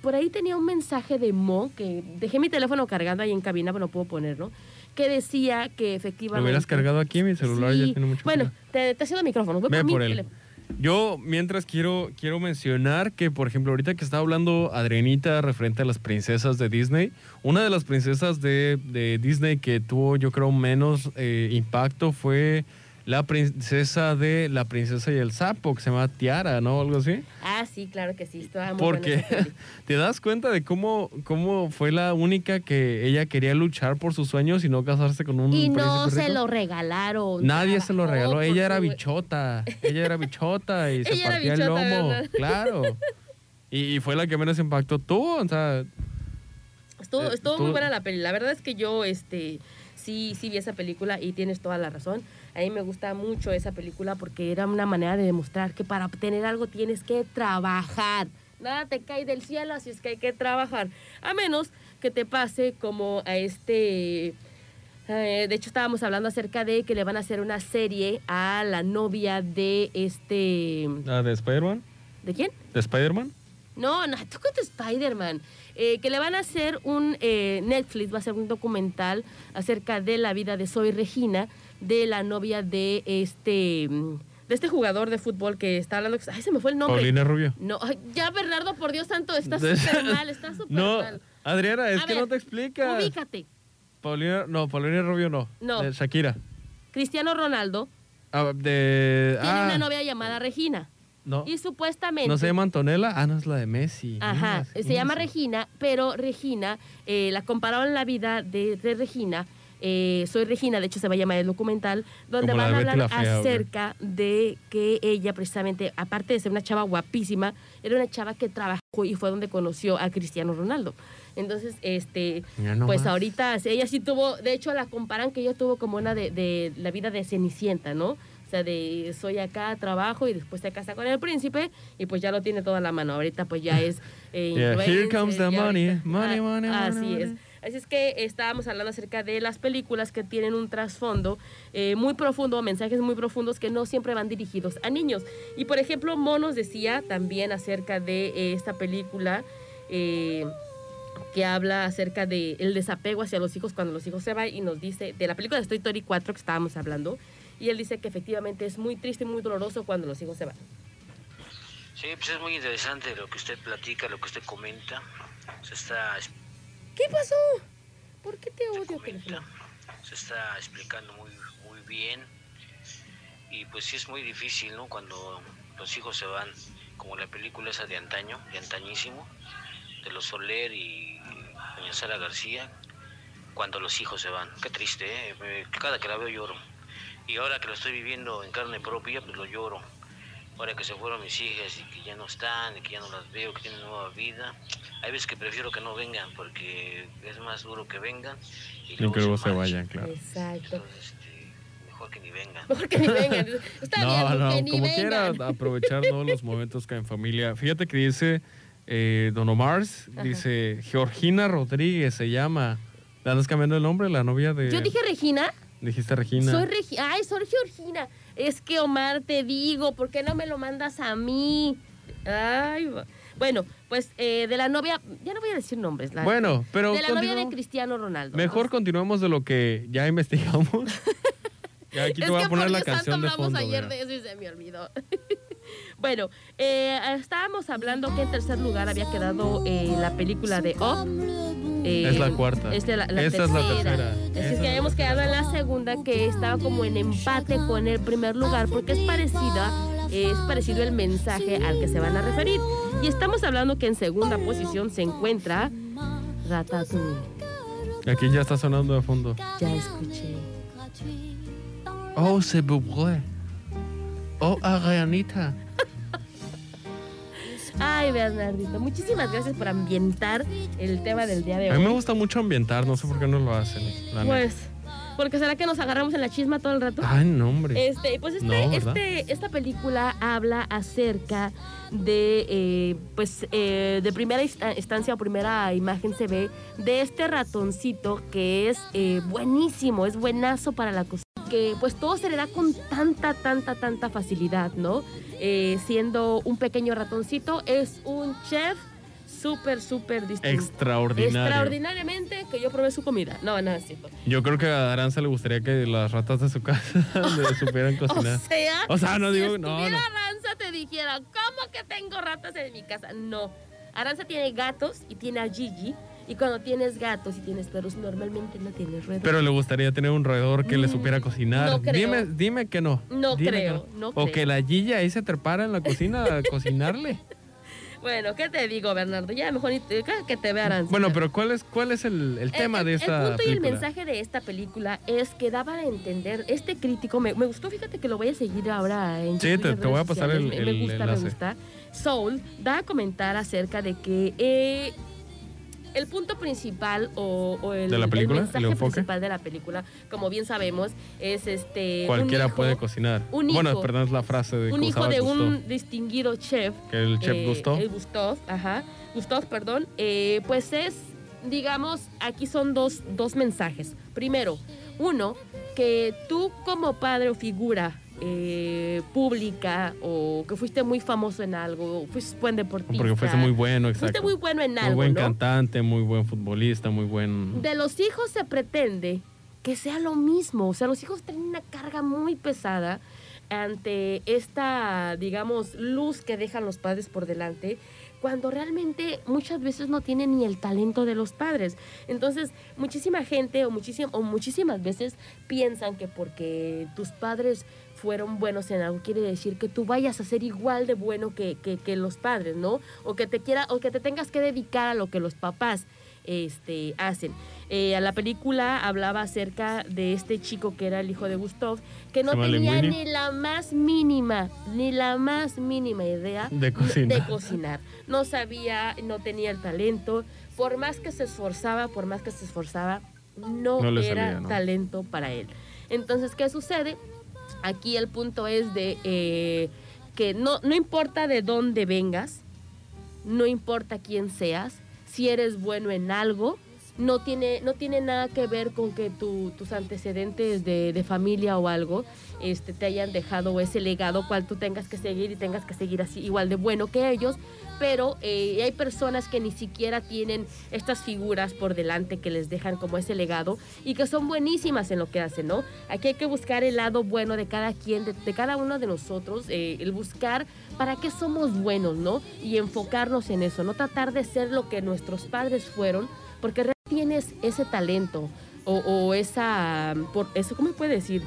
Por ahí tenía un mensaje de Mo, que dejé mi teléfono cargando ahí en cabina, pero no puedo ponerlo, que decía que Lo efectivamente... hubieras cargado aquí, mi celular ya tiene mucho Bueno, te, te cedo el micrófono. Voy Ve por mi por él. teléfono. Yo, mientras quiero, quiero mencionar que, por ejemplo, ahorita que estaba hablando Adrianita referente a las princesas de Disney, una de las princesas de, de Disney que tuvo, yo creo, menos eh, impacto fue la princesa de La princesa y el sapo, que se llama Tiara, ¿no? Algo así. Ah, sí, claro que sí. Estaba muy Porque te das cuenta de cómo, cómo fue la única que ella quería luchar por sus sueños y no casarse con un Y no se rico. lo regalaron. Nadie se lo regaló. Ella era su- bichota. Ella era bichota y se Ella partía bichota, el lomo. ¿verdad? Claro. Y, y fue la que menos impacto tuvo. O sea, Estuvo, Eh, estuvo muy buena la peli. La verdad es que yo este, sí, sí vi esa película y tienes toda la razón. A mí me gusta mucho esa película porque era una manera de demostrar que para obtener algo tienes que trabajar. Nada te cae del cielo, así es que hay que trabajar. A menos que te pase como a este... eh, de hecho, estábamos hablando acerca de que le van a hacer una serie a la novia de este... la de Spider-Man. ¿De quién? ¿De Spider-Man? No, no, tú con Spider-Man. Eh, que le van a hacer un eh, Netflix, va a ser un documental acerca de la vida de Soy Regina, de la novia de este mm, de este jugador de fútbol que está hablando. Ay, se me fue el nombre. Paulina Rubio. No, ay, ya Bernardo, por Dios santo, está súper mal, está súper No, mal. Adriana, es A que ver, no te explicas. Ubícate. Paulina, no, Paulina Rubio no. No. De Shakira. Cristiano Ronaldo Ah, de. tiene ah, una novia llamada Regina. No. Y supuestamente. ¿No se llama Antonella? Ah, no, es la de Messi. Ajá, se llama. Regina, pero Regina, eh, la compararon la vida de, de Regina. eh, Soy Regina, de hecho se va a llamar el documental, donde Como van a hablar acerca de que ella precisamente, aparte de ser una chava guapísima, era una chava que trabajó y fue donde conoció a Cristiano Ronaldo. Entonces, este, pues ahorita ella sí tuvo, de hecho la comparan que ella tuvo como una de, de la vida de Cenicienta, ¿no? Sea, de soy acá, trabajo y después se casa con el príncipe y pues ya lo tiene toda la mano. Ahorita pues ya es eh, Yeah, here comes the money, ahorita- money, Ah, money, Así money, es. Así es que estábamos hablando acerca de las películas que tienen un trasfondo eh, muy profundo, mensajes muy profundos que no siempre van dirigidos a niños. Y por ejemplo, Monos decía también acerca de eh, esta película eh, que habla acerca del el desapego hacia los hijos cuando los hijos se van y nos dice, de la película de Toy Story 4 que estábamos hablando, y él dice que efectivamente es muy triste y muy doloroso cuando los hijos se van. Sí, pues es muy interesante lo que usted platica, lo que usted comenta. Se está, es- ¿Qué pasó? ¿Por qué te odio, comenta, se está explicando muy, muy bien. Y pues sí es muy difícil, ¿no? Cuando los hijos se van, como la película esa de antaño, de antañísimo, de los Soler y doña Sara García, cuando los hijos se van. Qué triste, ¿eh? Cada que la veo lloro. Y ahora que lo estoy viviendo en carne propia, pues lo lloro. Ahora que se fueron mis hijas y que ya no están, y que ya no las veo, que tienen nueva vida. Hay veces que prefiero que no vengan porque es más duro que vengan y Y que luego se marchen. vayan, claro. Exacto. Entonces, este, mejor que ni vengan. Mejor que ni vengan. Está No, bien, no, que ni como quiera, vengan. aprovechar todos los momentos que hay en familia. Fíjate que dice eh, Don Omar, dice Georgina Rodríguez se llama. ¿Le andas cambiando el nombre? La novia de. Yo dije Regina. Dijiste Regina. Soy Regina. Ay, soy Georgina. Es que Omar, te digo, ¿por qué no me lo mandas a mí? Ay, bueno, pues eh, de la novia, ya no voy a decir nombres. la- Bueno, pero. de la novia de Cristiano Ronaldo. Mejor continuemos de lo que ya investigamos. Ya aquí es te voy que a poner por la Dios santo canción de hablamos fondo. ayer mira. de eso y se me olvidó. Bueno, eh, estábamos hablando que en tercer lugar había quedado eh, la película de Up. Eh, Es la cuarta. Es la, la Esta es la tercera. tercera. Así Esa es es que habíamos tercera. quedado en la segunda que estaba como en empate con el primer lugar porque es parecida, eh, es parecido el mensaje al que se van a referir. Y estamos hablando que en segunda posición se encuentra Ratatouille. Aquí ya está sonando de fondo. Ya escuché. Oh, se bublé. Oh, Arianita. Ay, Bernardito, muchísimas gracias por ambientar el tema del día de A mí me hoy. gusta mucho ambientar, no sé por qué no lo hacen. Pues, porque será que nos agarramos en la chisma todo el rato. Ay, no, hombre. Este, pues este, este, esta película habla acerca de, eh, pues, eh, de primera insta- instancia o primera imagen se ve de este ratoncito que es eh, buenísimo, es buenazo para la cocina. Que pues todo se le da con tanta, tanta, tanta facilidad, ¿no? Eh, siendo un pequeño ratoncito, es un chef súper, súper distinto. Extraordinario. Extraordinariamente que yo probé su comida. No, no es cierto. Yo creo que a Aranza le gustaría que las ratas de su casa le supieran cocinar. O sea, O sea, no si digo- no, no. Aranza te dijera, ¿cómo que tengo ratas en mi casa? No. Aranza tiene gatos y tiene a Gigi. Y cuando tienes gatos y tienes perros, normalmente no tienes roedores. Pero le gustaría tener un roedor que le supiera cocinar. no creo. Dime, dime que no. No Dime creo, que no O creo. que la Gilla ahí se trepara en la cocina a cocinarle. Bueno, ¿qué te digo, Bernardo? Ya mejor ni te, que te vea Aranza. Bueno, pero ¿cuál es, cuál es el, el tema el, de esta El punto y el película? mensaje de esta película es que daba a entender, este crítico, me, me gustó, fíjate que lo voy a seguir ahora en Sí, YouTube te- en te voy a pasar sociales, el- me, el me gusta, enlace. me gusta. Soul da a comentar acerca de que eh, el punto principal o, o el, ¿De la el película? ¿El mensaje enfoque? principal de la película, como bien sabemos, es este... Cualquiera hijo- puede cocinar. un Bueno, hijo- perdón, es la frase de Un hijo de un distinguido chef Que el chef eh, gustó. El Gustav, ajá. Gustav, perdón. eh, pues es, digamos, aquí son dos, dos mensajes. Primero, uno, que tú como padre o figura eh, pública o que fuiste muy famoso en algo, fuiste buen deportista. Porque fuese muy bueno, Fuiste exacto. muy bueno en Muy algo, buen ¿no? cantante, muy buen futbolista, muy buen... De los hijos se pretende que sea lo mismo. O sea, los hijos tienen una carga muy pesada ante esta, digamos, luz que dejan los padres por delante, cuando realmente muchas veces no tienen ni el talento de los padres. Entonces, muchísima gente o, o muchísimas veces piensan que porque tus padres fueron buenos en algo quiere decir que tú vayas a ser igual de bueno que, que- que los padres, ¿no? O que te quiera, o que te tengas que dedicar a lo que los papás este, hacen. Eh, a la película hablaba acerca de este chico que era el hijo de Gustav, que no ¿Se llama tenía Linguini? ni la más mínima, ni la más mínima idea De cocinar. de cocinar. No sabía, no tenía el talento. Por más que se esforzaba, por más que se esforzaba, no, era talento para él. Entonces, ¿qué sucede? Aquí el punto es de eh, que no, no importa de dónde vengas, no importa quién seas, si eres bueno en algo, no tiene, no tiene nada que ver con que tu- tus antecedentes de, de familia o algo este, te hayan dejado ese legado cual tú tengas que seguir y tengas que seguir así igual de bueno que ellos, pero eh, hay personas que ni siquiera tienen estas figuras por delante que les dejan como ese legado y que son buenísimas en lo que hacen, ¿no? Aquí hay que buscar el lado bueno de cada quien, de, cada uno de nosotros, eh, el buscar para qué somos buenos, ¿no? Y enfocarnos en eso, no tratar de ser lo que nuestros padres fueron, porque tienes ese talento o, esa, por, eso, ¿cómo puede decir?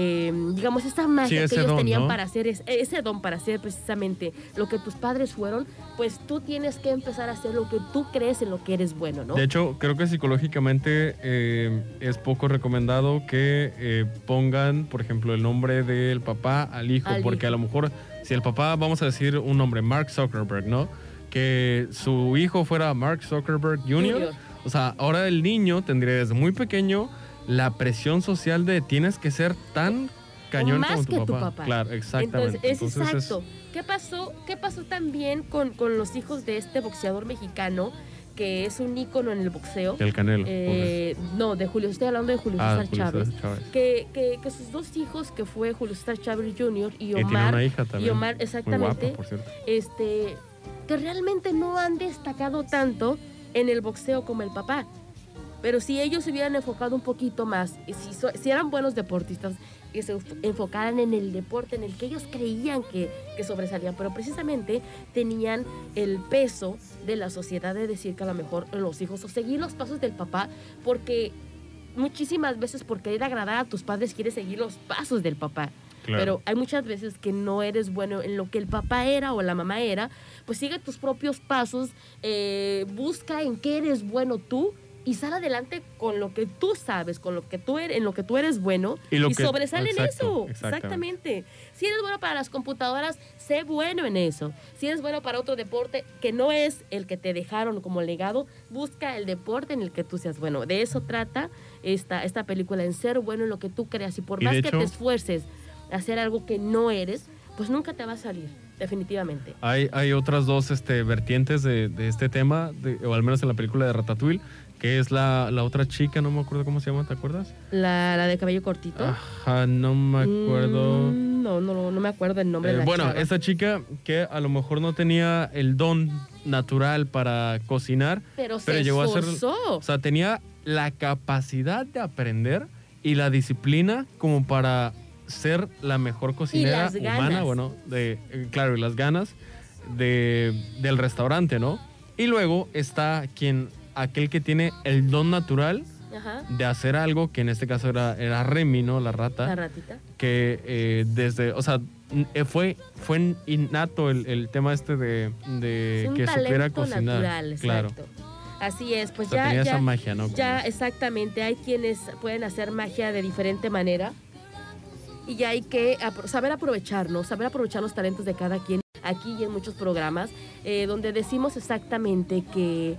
Eh, digamos, esa magia ese que ellos don, tenían ¿no? para hacer, es- ese don para hacer precisamente lo que tus padres fueron, pues tú tienes que empezar a hacer lo que tú crees en lo que eres bueno, ¿no? De hecho, creo que psicológicamente eh, es poco recomendado que eh, pongan, por ejemplo, el nombre del papá al hijo, Al porque hijo. a lo mejor si el papá, vamos a decir un nombre, Mark Zuckerberg, ¿no? Que su hijo fuera Mark Zuckerberg Jr. Junior. O sea, ahora el niño tendría desde muy pequeño la presión social de tienes que ser tan cañón más como tu que papá. tu papá. Claro, exactamente. Entonces, es Entonces, es- exacto. ¿Qué pasó? ¿Qué pasó también con, con los hijos de este boxeador mexicano que es un ícono en el boxeo? el canelo. Eh, no, de Julio, estoy hablando de Julio Ah, César Chávez. Que, que, que sus dos hijos, que fue Julio César Chávez Jr. y tiene Omar, una hija también. y Omar, exactamente, guapa, por cierto. este, que realmente no han destacado tanto en el boxeo como el papá. Pero si ellos se hubieran enfocado un poquito más, y si, so- si eran buenos deportistas, que se enfocaran en el deporte en el que ellos creían que, que sobresalían, pero precisamente tenían el peso de la sociedad de decir que a lo mejor los hijos o seguir los pasos del papá, porque muchísimas veces por querer agradar a tus padres quieres seguir los pasos del papá. Claro. Pero hay muchas veces que no eres bueno en lo que el papá era o la mamá era, pues sigue tus propios pasos, eh, busca en qué eres bueno tú y sal adelante con lo que tú sabes, con lo que tú eres, en lo que tú eres bueno Y y, que- sobresale en eso. exactamente. Exactamente. Si eres bueno para las computadoras, sé bueno en eso. Si eres bueno para otro deporte que no es el que te dejaron como legado, busca el deporte en el que tú seas bueno. De eso trata esta, esta película, en ser bueno en lo que tú creas. Y por Y más que te esfuerces a hacer algo que no eres, pues nunca te va a salir, definitivamente. Hay, hay otras dos este, vertientes de, de este tema, de- o al menos en la película de Ratatouille, que es la, la otra chica, no me acuerdo cómo se llama, ¿te acuerdas? La, la de cabello cortito. Ajá, no me acuerdo. Mm, no, no, no me acuerdo el nombre Eh, de la bueno, esta chica que a lo mejor no tenía el don natural para cocinar, pero se pero llegó a ser, o sea, tenía la capacidad de aprender y la disciplina como para ser la mejor cocinera las ganas. humana, bueno, de eh, claro, y las ganas de, del restaurante, ¿no? Y luego está quien aquel que tiene el don natural Ajá. de hacer algo que en este caso era, era Remy, ¿no? La rata La ratita. que eh, desde, o sea, eh, fue, fue innato el, el tema este de, de Es un que supiera cocinar. natural, claro. exacto. Así es, pues O sea, ya, tenía ya, esa magia, ¿no? ya exactamente, hay quienes pueden hacer magia de diferente manera y ya hay que saber aprovecharnos, saber aprovechar los talentos de cada quien aquí y en muchos programas eh, donde decimos exactamente que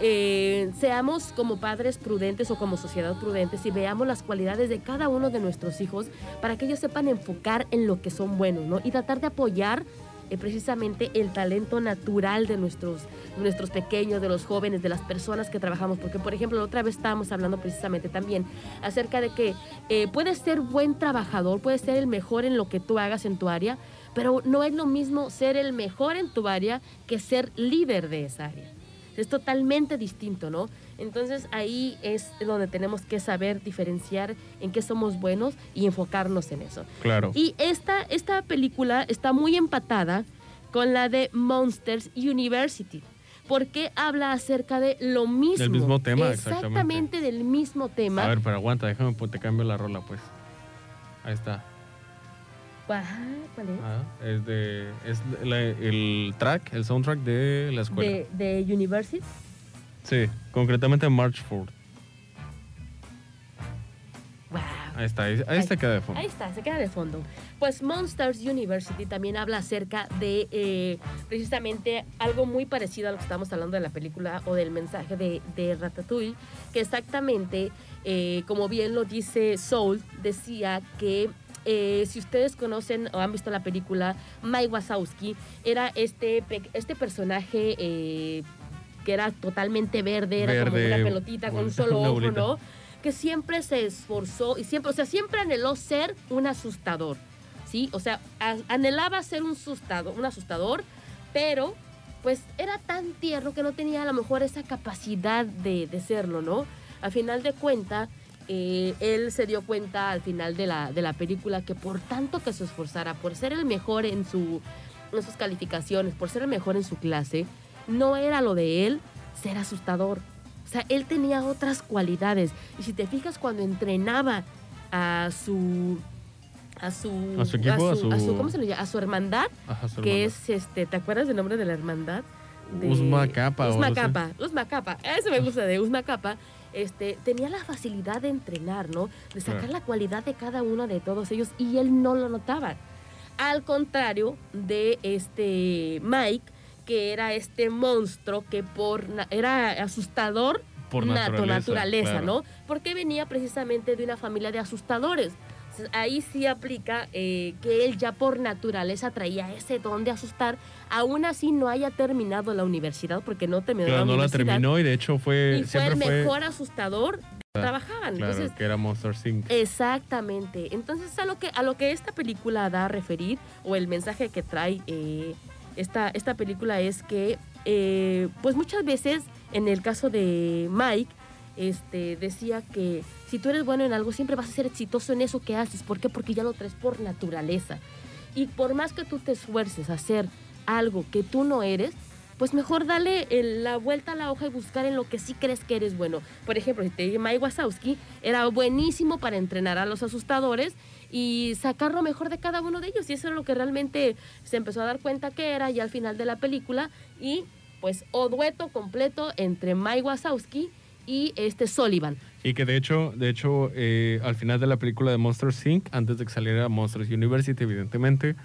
eh, seamos como padres prudentes o como sociedad prudentes y veamos las cualidades de cada uno de nuestros hijos para que ellos sepan enfocar en lo que son buenos, ¿no? Y tratar de apoyar eh, precisamente el talento natural de nuestros, nuestros pequeños, de los jóvenes, de las personas que trabajamos. Porque, por ejemplo, la otra vez estábamos hablando precisamente también acerca de que eh, puedes ser buen trabajador, puedes ser el mejor en lo que tú hagas en tu área, pero no es lo mismo ser el mejor en tu área que ser líder de esa área. Es totalmente distinto, ¿no? Entonces ahí es donde tenemos que saber diferenciar en qué somos buenos y enfocarnos en eso. Claro. Y esta, esta película está muy empatada con la de Monsters University, porque habla acerca de lo mismo. Del mismo tema, Exactamente exactamente. del mismo tema. A ver, pero aguanta, déjame, te cambio la rola, pues. Ahí está. Ajá, ¿cuál es? Ah, es de, es la- el track, el soundtrack de la escuela. de, de University. Sí, concretamente March 4. Wow. Ahí está, ahí, ahí se queda de fondo. Ahí está, se queda de fondo. Pues Monsters University también habla acerca de eh, precisamente algo muy parecido a lo que estamos hablando de la película o del mensaje de, de Ratatouille, que exactamente, eh, como bien lo dice Soul, decía que eh, si ustedes conocen o han visto la película, Mike Wazowski era este, este personaje eh, que era totalmente verde, era como una pelotita con un solo ojo, bolita. ¿no? que siempre se esforzó y siempre, o sea, siempre anheló ser un asustador, ¿sí? O sea, a- anhelaba ser un asustador, un asustador, pero pues era tan tierno que no tenía a lo mejor esa capacidad de, de serlo, ¿no? Al final de cuenta, eh, él se dio cuenta al final de la, de la película que por tanto que se esforzara, por ser el mejor en, su, en sus calificaciones, por ser el mejor en su clase, no era lo de él ser asustador. O sea, él tenía otras cualidades. Y si te fijas, cuando entrenaba a su. A su, A su equipo, a su- ¿Cómo se le llama? A su hermandad, Ajá, su que hermana. es este. ¿Te acuerdas del nombre de la hermandad? De- Usma algo así. Kappa. Usma Kappa. Eso me gusta de Usma Kappa. Este, tenía la facilidad de entrenar, ¿no? De sacar la cualidad de cada uno de todos ellos y él no lo notaba. Al contrario de este Mike, que era este monstruo que por era asustador Por nato, naturaleza, naturaleza, claro. ¿no? Porque venía precisamente de una familia de asustadores. Entonces, ahí sí aplica eh, que él ya por naturaleza traía ese don de asustar, aún así no haya terminado la universidad, porque no terminó Claro, la no la terminó y de hecho fue, y fue siempre el fue, mejor asustador que Claro, trabajaban. claro, Entonces, que era Monster Inc. Exactamente. Entonces, a lo que, a lo que esta película da a referir, o el mensaje que trae eh, esta, esta película es que, eh, pues muchas veces, en el caso de Mike, este, decía que si tú eres bueno en algo, siempre vas a ser exitoso en eso que haces. ¿Por qué? Porque ya lo traes por naturaleza. Y por más que tú te esfuerces a hacer algo que tú no eres, pues mejor dale el- la vuelta a la hoja y buscar en lo que sí crees que eres bueno. Por ejemplo, si te digo, Mike Wazowski era buenísimo para entrenar a los asustadores y sacar lo mejor de cada uno de ellos. Y eso es lo que realmente se empezó a dar cuenta que era ya al final de la película. Y pues, o dueto completo entre Mike Wazowski y este Sullivan. Y que de hecho, de hecho eh, al final de la película de Monsters Inc., antes de que saliera Monsters University, evidentemente,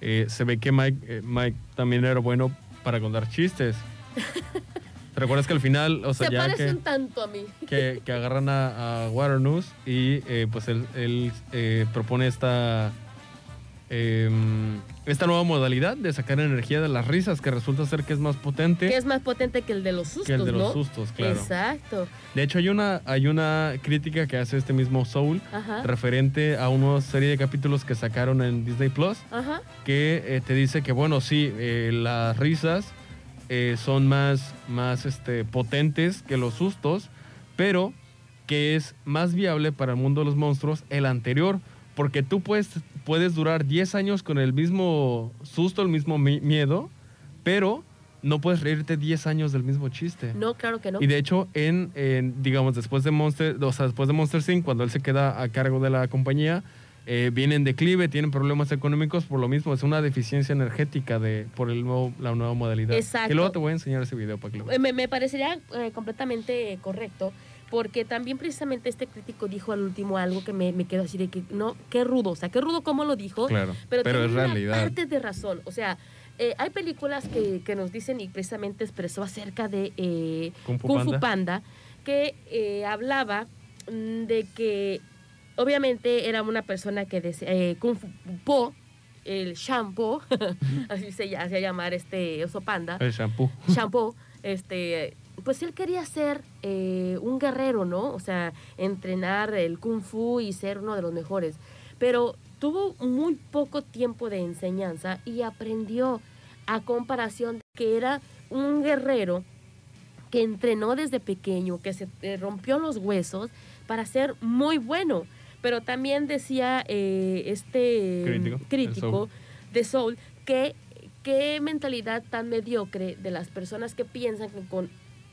eh, se ve que Mike, eh, Mike también era bueno para contar chistes. ¿Te recuerdas que al final, o sea, Se ya parecen que, tanto a mí. que, que agarran a, a Waternoose y eh, pues él, él, propone esta, em, esta nueva modalidad de sacar energía de las risas, que resulta ser que es más potente Que es más potente que el de los sustos, que el de los sustos, claro. Exacto. De hecho, hay una, hay una crítica que hace este mismo Soul Ajá. referente a una serie de capítulos que sacaron en Disney Plus Ajá. que eh, te dice que, bueno, sí, eh, las risas eh, son más, más este, potentes que los sustos, pero que es más viable para el mundo de los monstruos el anterior, porque tú puedes, puedes durar 10 años con el mismo susto, el mismo mi- miedo, pero no puedes reírte 10 años del mismo chiste. No, claro que no. Y de hecho, en, en, digamos, después de Monster, o sea, después de Monster Inc., cuando él se queda a cargo de la compañía, eh, viene en declive, tienen problemas económicos por lo mismo, es una deficiencia energética de, por el nuevo, la nueva modalidad. Exacto. Que luego te voy a enseñar ese video para que lo veas. Me, me parecería eh, completamente correcto, porque también precisamente este crítico dijo al último algo que me, me quedó así de que, no, qué rudo, o sea, qué rudo cómo lo dijo, Claro, pero, pero tiene es una realidad. parte de razón, o sea, eh, hay películas que, que nos dicen y precisamente expresó acerca de eh, Kung Fu Kung Fu Panda. Que eh, hablaba de que obviamente era una persona que decía, Kung Fu Po, el shampoo, así se hacía llamar este oso panda, El shampoo. shampoo, este, pues él quería ser eh, un guerrero, ¿no? O sea, entrenar el kung fu y ser uno de los mejores. Pero tuvo muy poco tiempo de enseñanza y aprendió a comparación de que era un guerrero que entrenó desde pequeño, que se eh, rompió los huesos para ser muy bueno. Pero también decía eh, este Crítico, de Soul que qué mentalidad tan mediocre de las personas que piensan que con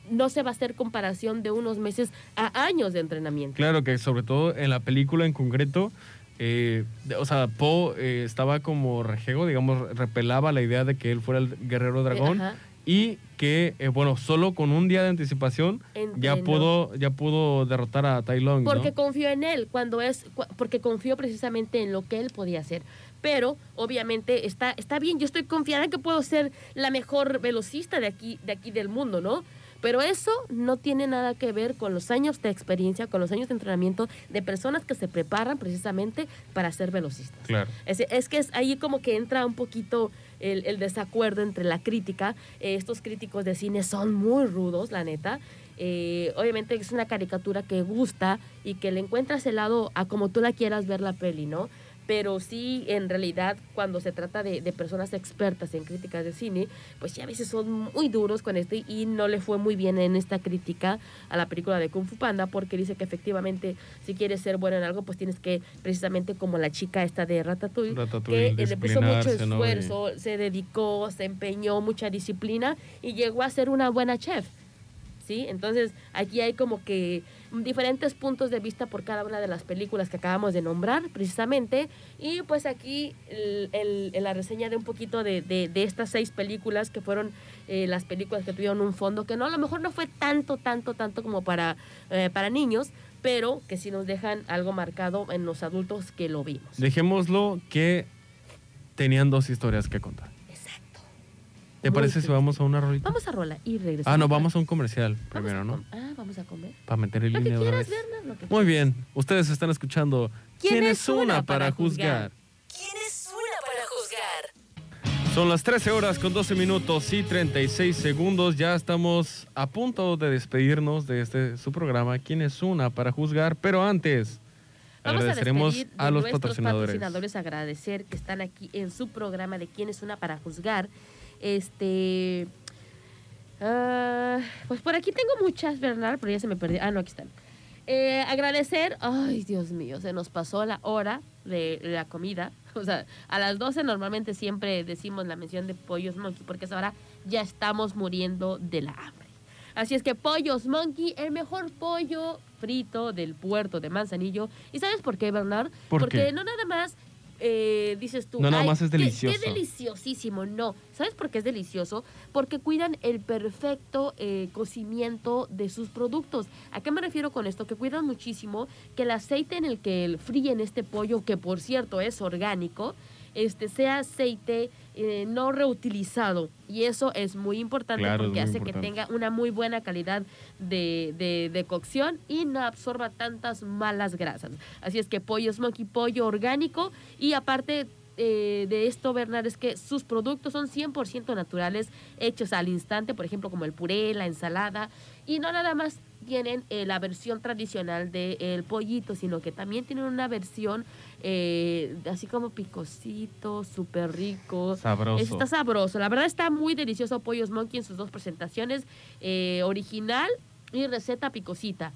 no se va a hacer comparación de unos meses a años de entrenamiento. Claro que sobre todo en la película en concreto, eh, o sea, Poe eh, estaba como rejego, digamos, repelaba la idea de que él fuera el guerrero dragón Ajá. y que, eh, bueno, solo con un día de anticipación ya pudo, ya pudo derrotar a Tai Lung, ¿no? Porque confió en él, cuando es, cu- porque confió precisamente en lo que él podía hacer. Pero, obviamente, está, está bien, yo estoy confiada en que puedo ser la mejor velocista de aquí, de aquí del mundo, ¿no? Pero eso no tiene nada que ver con los años de experiencia, con los años de entrenamiento de personas que se preparan precisamente para ser velocistas. Claro. Es, es que es ahí como que entra un poquito el, el desacuerdo entre la crítica. Eh, estos críticos de cine son muy rudos, la neta. Eh, obviamente es una caricatura que gusta y que le encuentras el lado a como tú la quieras ver la peli, ¿no? Pero sí, en realidad, cuando se trata de, de personas expertas en críticas de cine, pues ya a veces son muy duros con esto y, no le fue muy bien en esta crítica a la película de Kung Fu Panda porque dice que efectivamente si quieres ser bueno en algo, pues tienes que, precisamente como la chica esta de Ratatouille, Ratatouille, que le puso mucho esfuerzo, se dedicó, se empeñó, mucha disciplina y llegó a ser una buena chef. ¿Sí? Entonces, aquí hay como que diferentes puntos de vista por cada una de las películas que acabamos de nombrar, precisamente. Y pues aquí el- la reseña de un poquito de, de- de estas seis películas que fueron eh, las películas que tuvieron un fondo que no, a lo mejor no fue tanto, tanto, tanto como para, eh, para niños, pero que sí nos dejan algo marcado en los adultos que lo vimos. Dejémoslo que tenían dos historias que contar. ¿Te parece si vamos a una rolita? Vamos a rola y regresamos. Ah, no, vamos a un comercial Vamos primero, a ¿no? Ah, vamos a comer. Para meter el Lo que línea quieras, vez. Berna, lo que Muy quieras. bien, ustedes están escuchando ¿Quién es una para juzgar? ¿Quién es una para juzgar? Son las 13 horas con 12 minutos y 36 segundos. Ya estamos a punto de despedirnos de este su programa. ¿Quién es una para juzgar? Pero antes, Vamos a agradeceremos a, de los nuestros patrocinadores. patrocinadores, agradecer que están aquí en su programa de quién es una para juzgar. Este. ah, pues por aquí tengo muchas, Bernard, pero ya se me perdió. Ah, no, aquí están. Eh, agradecer, ay Dios mío, se nos pasó la hora de la comida. O sea, a las 12 normalmente siempre decimos la mención de Pollos Monkey porque ahora ya estamos muriendo de la hambre. Así es que Pollos Monkey, el mejor pollo frito del puerto de Manzanillo. ¿Y sabes por qué, Bernard? ¿Por porque qué? no nada más eh, dices tú. No nada "Ay, más es qué- delicioso". Qué, deliciosísimo. No. ¿Sabes por qué es delicioso? Porque cuidan el perfecto eh, cocimiento de sus productos. ¿A qué me refiero con esto? Que cuidan muchísimo que el aceite en el que fríen este pollo, que por cierto es orgánico, este sea aceite eh, no reutilizado. Y eso es muy importante Claro, porque muy hace importante. que tenga una muy buena calidad de, de- de cocción y no absorba tantas malas grasas. Así es que pollo smoky, pollo orgánico y aparte eh, de esto, Bernard, es que sus productos son 100% naturales, hechos al instante, por ejemplo, como el puré, la ensalada, y no nada más tienen eh, la versión tradicional del pollito, sino que también tienen una versión eh, así como picosito, súper rico. Sabroso. Está sabroso. La verdad está muy delicioso Pollos Monkey en sus dos presentaciones, eh, original y receta picosita.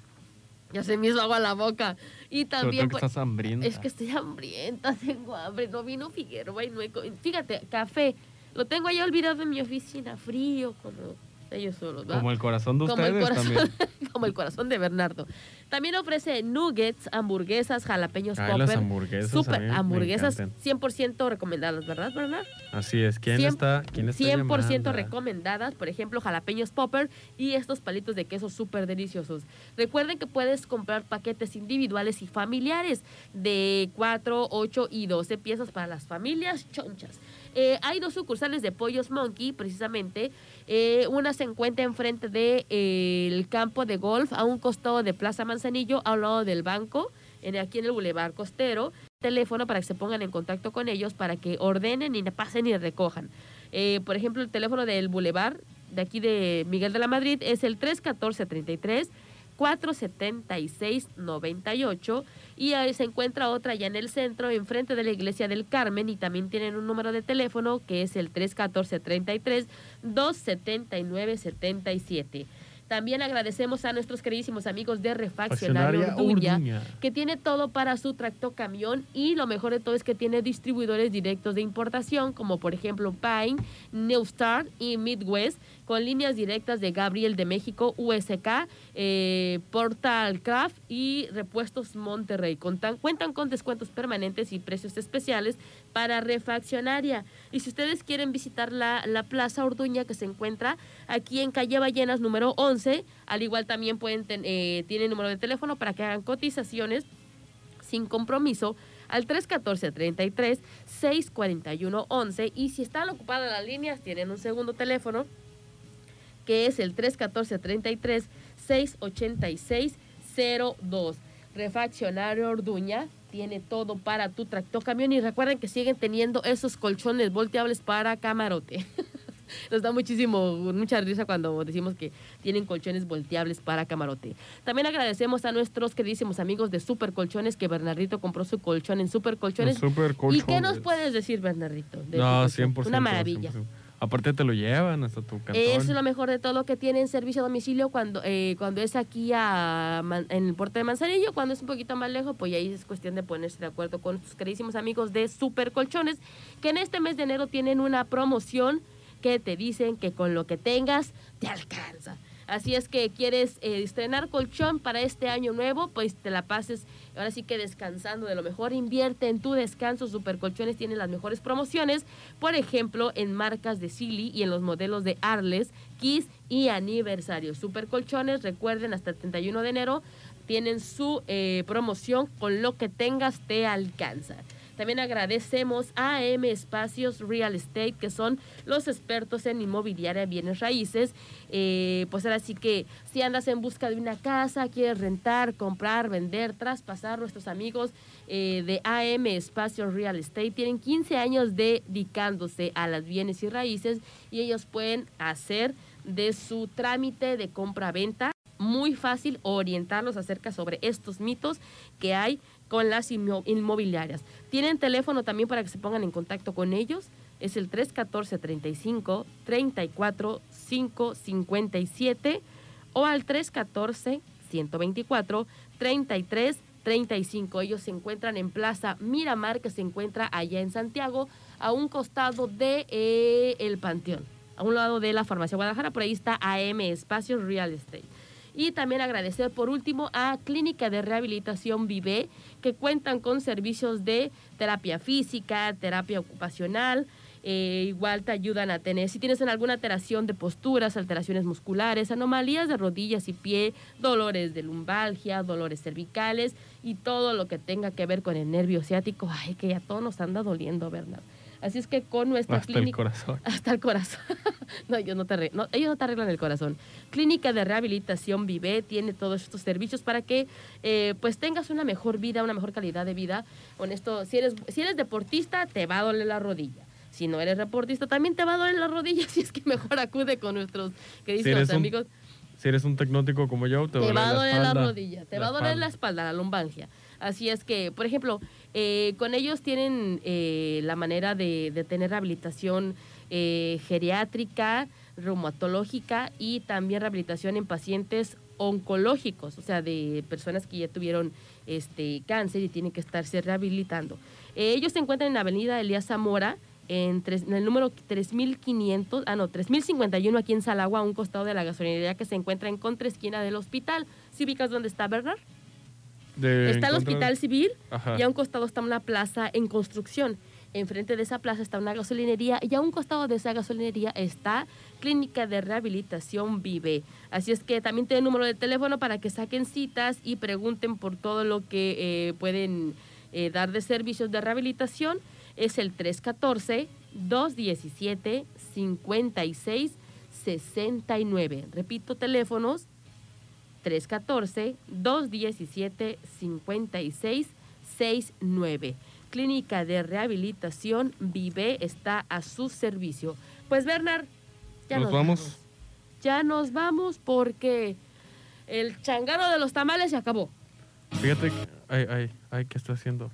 Ya se me hizo agua la boca. Y también... que estás hambrienta. es que estoy hambrienta, tengo hambre. No vino Figueroa y no he Fíjate, café. Lo tengo ahí olvidado en mi oficina, frío, como ellos solos. Como el corazón de Como el ustedes corazón, también. como el corazón de Bernardo. También ofrece nuggets, hamburguesas, jalapeños Ay, las popper. hamburguesas a Super hamburguesas encantan. 100% recomendadas, ¿verdad, Bernardo? Así es. ¿Quién Cien- está? ¿Quién está 100% llamando? recomendadas, por ejemplo, jalapeños popper y estos palitos de queso súper deliciosos. Recuerden que puedes comprar paquetes individuales y familiares de 4, 8 y 12 piezas para las familias chonchas. Eh, hay dos sucursales de Pollos Monkey, precisamente. Eh, una se encuentra enfrente del de, eh, el campo de golf, a un costado de Plaza Manzanillo, al lado del banco, en, aquí en el Boulevard Costero. Teléfono para que se pongan en contacto con ellos, para que ordenen y pasen y recojan. Eh, por ejemplo, el teléfono del Boulevard, de aquí de Miguel de la Madrid, es el 314-33. 476-98 y ahí se encuentra otra ya en el centro, enfrente de la iglesia del Carmen y también tienen un número de teléfono que es el 314-33-279-77. También agradecemos a nuestros queridísimos amigos de Refaccionario Faccionaria Orduña, Orduña. que tiene todo para su tractocamión y lo mejor de todo es que tiene distribuidores directos de importación, como por ejemplo Pine, Newstar y Midwest, con líneas directas de Gabriel de México, USK, eh, Portal Craft y Repuestos Monterrey. Contan- cuentan con descuentos permanentes y precios especiales para refaccionaria. Y si ustedes quieren visitar la, la Plaza Orduña que se encuentra aquí en Calle Ballenas número 11, al igual también pueden ten- eh, tienen número de teléfono para que hagan cotizaciones sin compromiso al 314-33 641-11 y si están ocupadas las líneas tienen un segundo teléfono que es el 314-33 686-02. Refaccionario Orduña tiene todo para tu tractocamión y recuerden que siguen teniendo esos colchones volteables para camarote. Nos da muchísimo, mucha risa cuando decimos que tienen colchones volteables para camarote. También agradecemos a nuestros queridísimos amigos de Super Colchones que Bernardito compró su colchón en Super Colchones. ¿Y qué nos puedes decir, Bernardito? de No, colchón? 100%. Una maravilla. 100%. Aparte te lo llevan hasta tu. Eso es lo mejor de todo que tienen servicio a domicilio cuando eh, cuando es aquí a en el puerto de Manzanillo, cuando es un poquito más lejos, pues ahí es cuestión de ponerse de acuerdo con tus queridísimos amigos de Super Colchones, que en este mes de enero tienen una promoción que te dicen que con lo que tengas te alcanza. Así es que quieres eh, estrenar colchón para este año nuevo, pues te la pases ahora sí que descansando de lo mejor. Invierte en tu descanso. Super Colchones tiene las mejores promociones, por ejemplo, en marcas de Silly y en los modelos de Arles, Kiss y Aniversario. Super Colchones, recuerden, hasta el 31 de enero tienen su eh, promoción. Con lo que tengas te alcanza. También agradecemos a AM Espacios Real Estate, que son los expertos en inmobiliaria, bienes raíces. Eh, pues ahora sí que si andas en busca de una casa, quieres rentar, comprar, vender, traspasar, nuestros amigos eh, de AM Espacios Real Estate tienen 15 años dedicándose a las bienes y raíces y ellos pueden hacer de su trámite de compra-venta muy fácil orientarlos acerca sobre estos mitos que hay con las inmo- inmobiliarias. Tienen teléfono también para que se pongan en contacto con ellos. Es el 314 35 34 557 o al 314 124 33 35. Ellos se encuentran en Plaza Miramar, que se encuentra allá en Santiago, a un costado de eh, Panteón, a un lado de la Farmacia Guadalajara. Por ahí está AM Espacios Real Estate. Y también agradecer por último a Clínica de Rehabilitación Vive, que cuentan con servicios de terapia física, terapia ocupacional, eh, igual te ayudan a tener, si tienes alguna alteración de posturas, alteraciones musculares, anomalías de rodillas y pie, dolores de lumbalgia, dolores cervicales y todo lo que tenga que ver con el nervio ciático, ay, que ya todo nos anda doliendo, ¿verdad? Así es que con nuestra Hasta clínica... el corazón. Hasta el corazón. no, ellos no, te arreglan, no, ellos no te arreglan el corazón. Clínica de Rehabilitación Vive tiene todos estos servicios para que eh, pues tengas una mejor vida, una mejor calidad de vida. Con esto, si eres, si eres deportista, te va a doler la rodilla. Si no eres deportista, también te va a doler la rodilla, así es que mejor acude con nuestros queridos un amigos. Si eres un tecnótico como yo, te, Te va a doler la, espalda, rodilla, te va a doler la espalda, la lumbalgia. Así es que, por ejemplo, eh, con ellos tienen eh, la manera de, tener rehabilitación eh, geriátrica, reumatológica y también rehabilitación en pacientes oncológicos, o sea, de personas que ya tuvieron este cáncer y tienen que estarse rehabilitando. Eh, ellos se encuentran en la avenida Elías Zamora, en, tres- en el número 3500, ah no, 3051 aquí en Salagua, a un costado de la gasolinería que se encuentra en contraesquina del hospital. ¿Sí ubicas dónde está, Bernard? De Está el hospital civil Ajá. y a un costado está una plaza en construcción. Enfrente de esa plaza está una gasolinería y a un costado de esa gasolinería está Clínica de Rehabilitación Vive. Así es que también tiene número de teléfono para que saquen citas y pregunten por todo lo que eh, pueden eh, dar de servicios de rehabilitación. Es el 314-217-5669. Repito, teléfonos 314-217-5669. Clínica de Rehabilitación Vive está a su servicio. Pues Bernard, ya ¿Nos nos, vamos? Ya nos vamos porque el changaro de los tamales se acabó. Fíjate, que- ay, ay, ay, ¿qué estoy haciendo?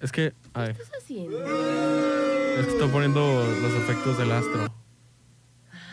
Es que, ay, ¿Qué estás haciendo? es que estoy poniendo los efectos del astro.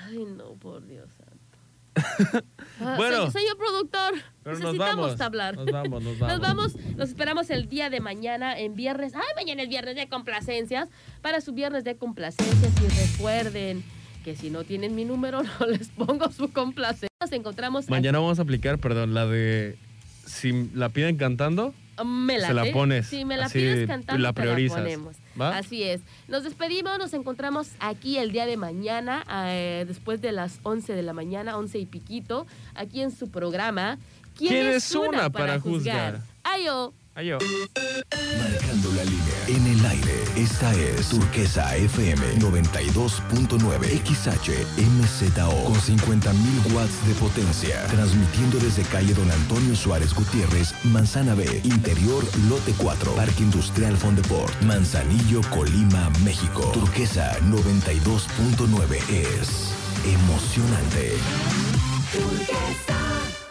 Ay, no, por Dios santo. Ah, Bueno. señor, señor productor, Pero nos necesitamos vamos. hablar. Nos vamos, nos vamos. Nos vamos, los esperamos el día de mañana, en viernes. Ay, mañana es viernes de complacencias. Para su viernes de complacencias y recuerden que si no tienen mi número, no les pongo su complacencia. Nos encontramos Mañana vamos a aplicar, perdón, la de si la piden cantando, Me se la pones, Si me la así, pides cantando, la te priorizas, ponemos. ¿va? Así es. Nos despedimos, nos encontramos aquí el día de mañana, eh, después de las 11 de la mañana, 11 y piquito, aquí en su programa. ¿Quién es una para juzgar? Ayo. Ayo. Marcando la línea. En el aire, esta es Turquesa FM 92.9 XHMZO con 50.000 watts de potencia. Transmitiendo desde calle Don Antonio Suárez Gutiérrez, Manzana B, Interior Lote 4, Parque Industrial Fondeport, Manzanillo, Colima, México. Turquesa 92.9 es emocionante. Turquesa.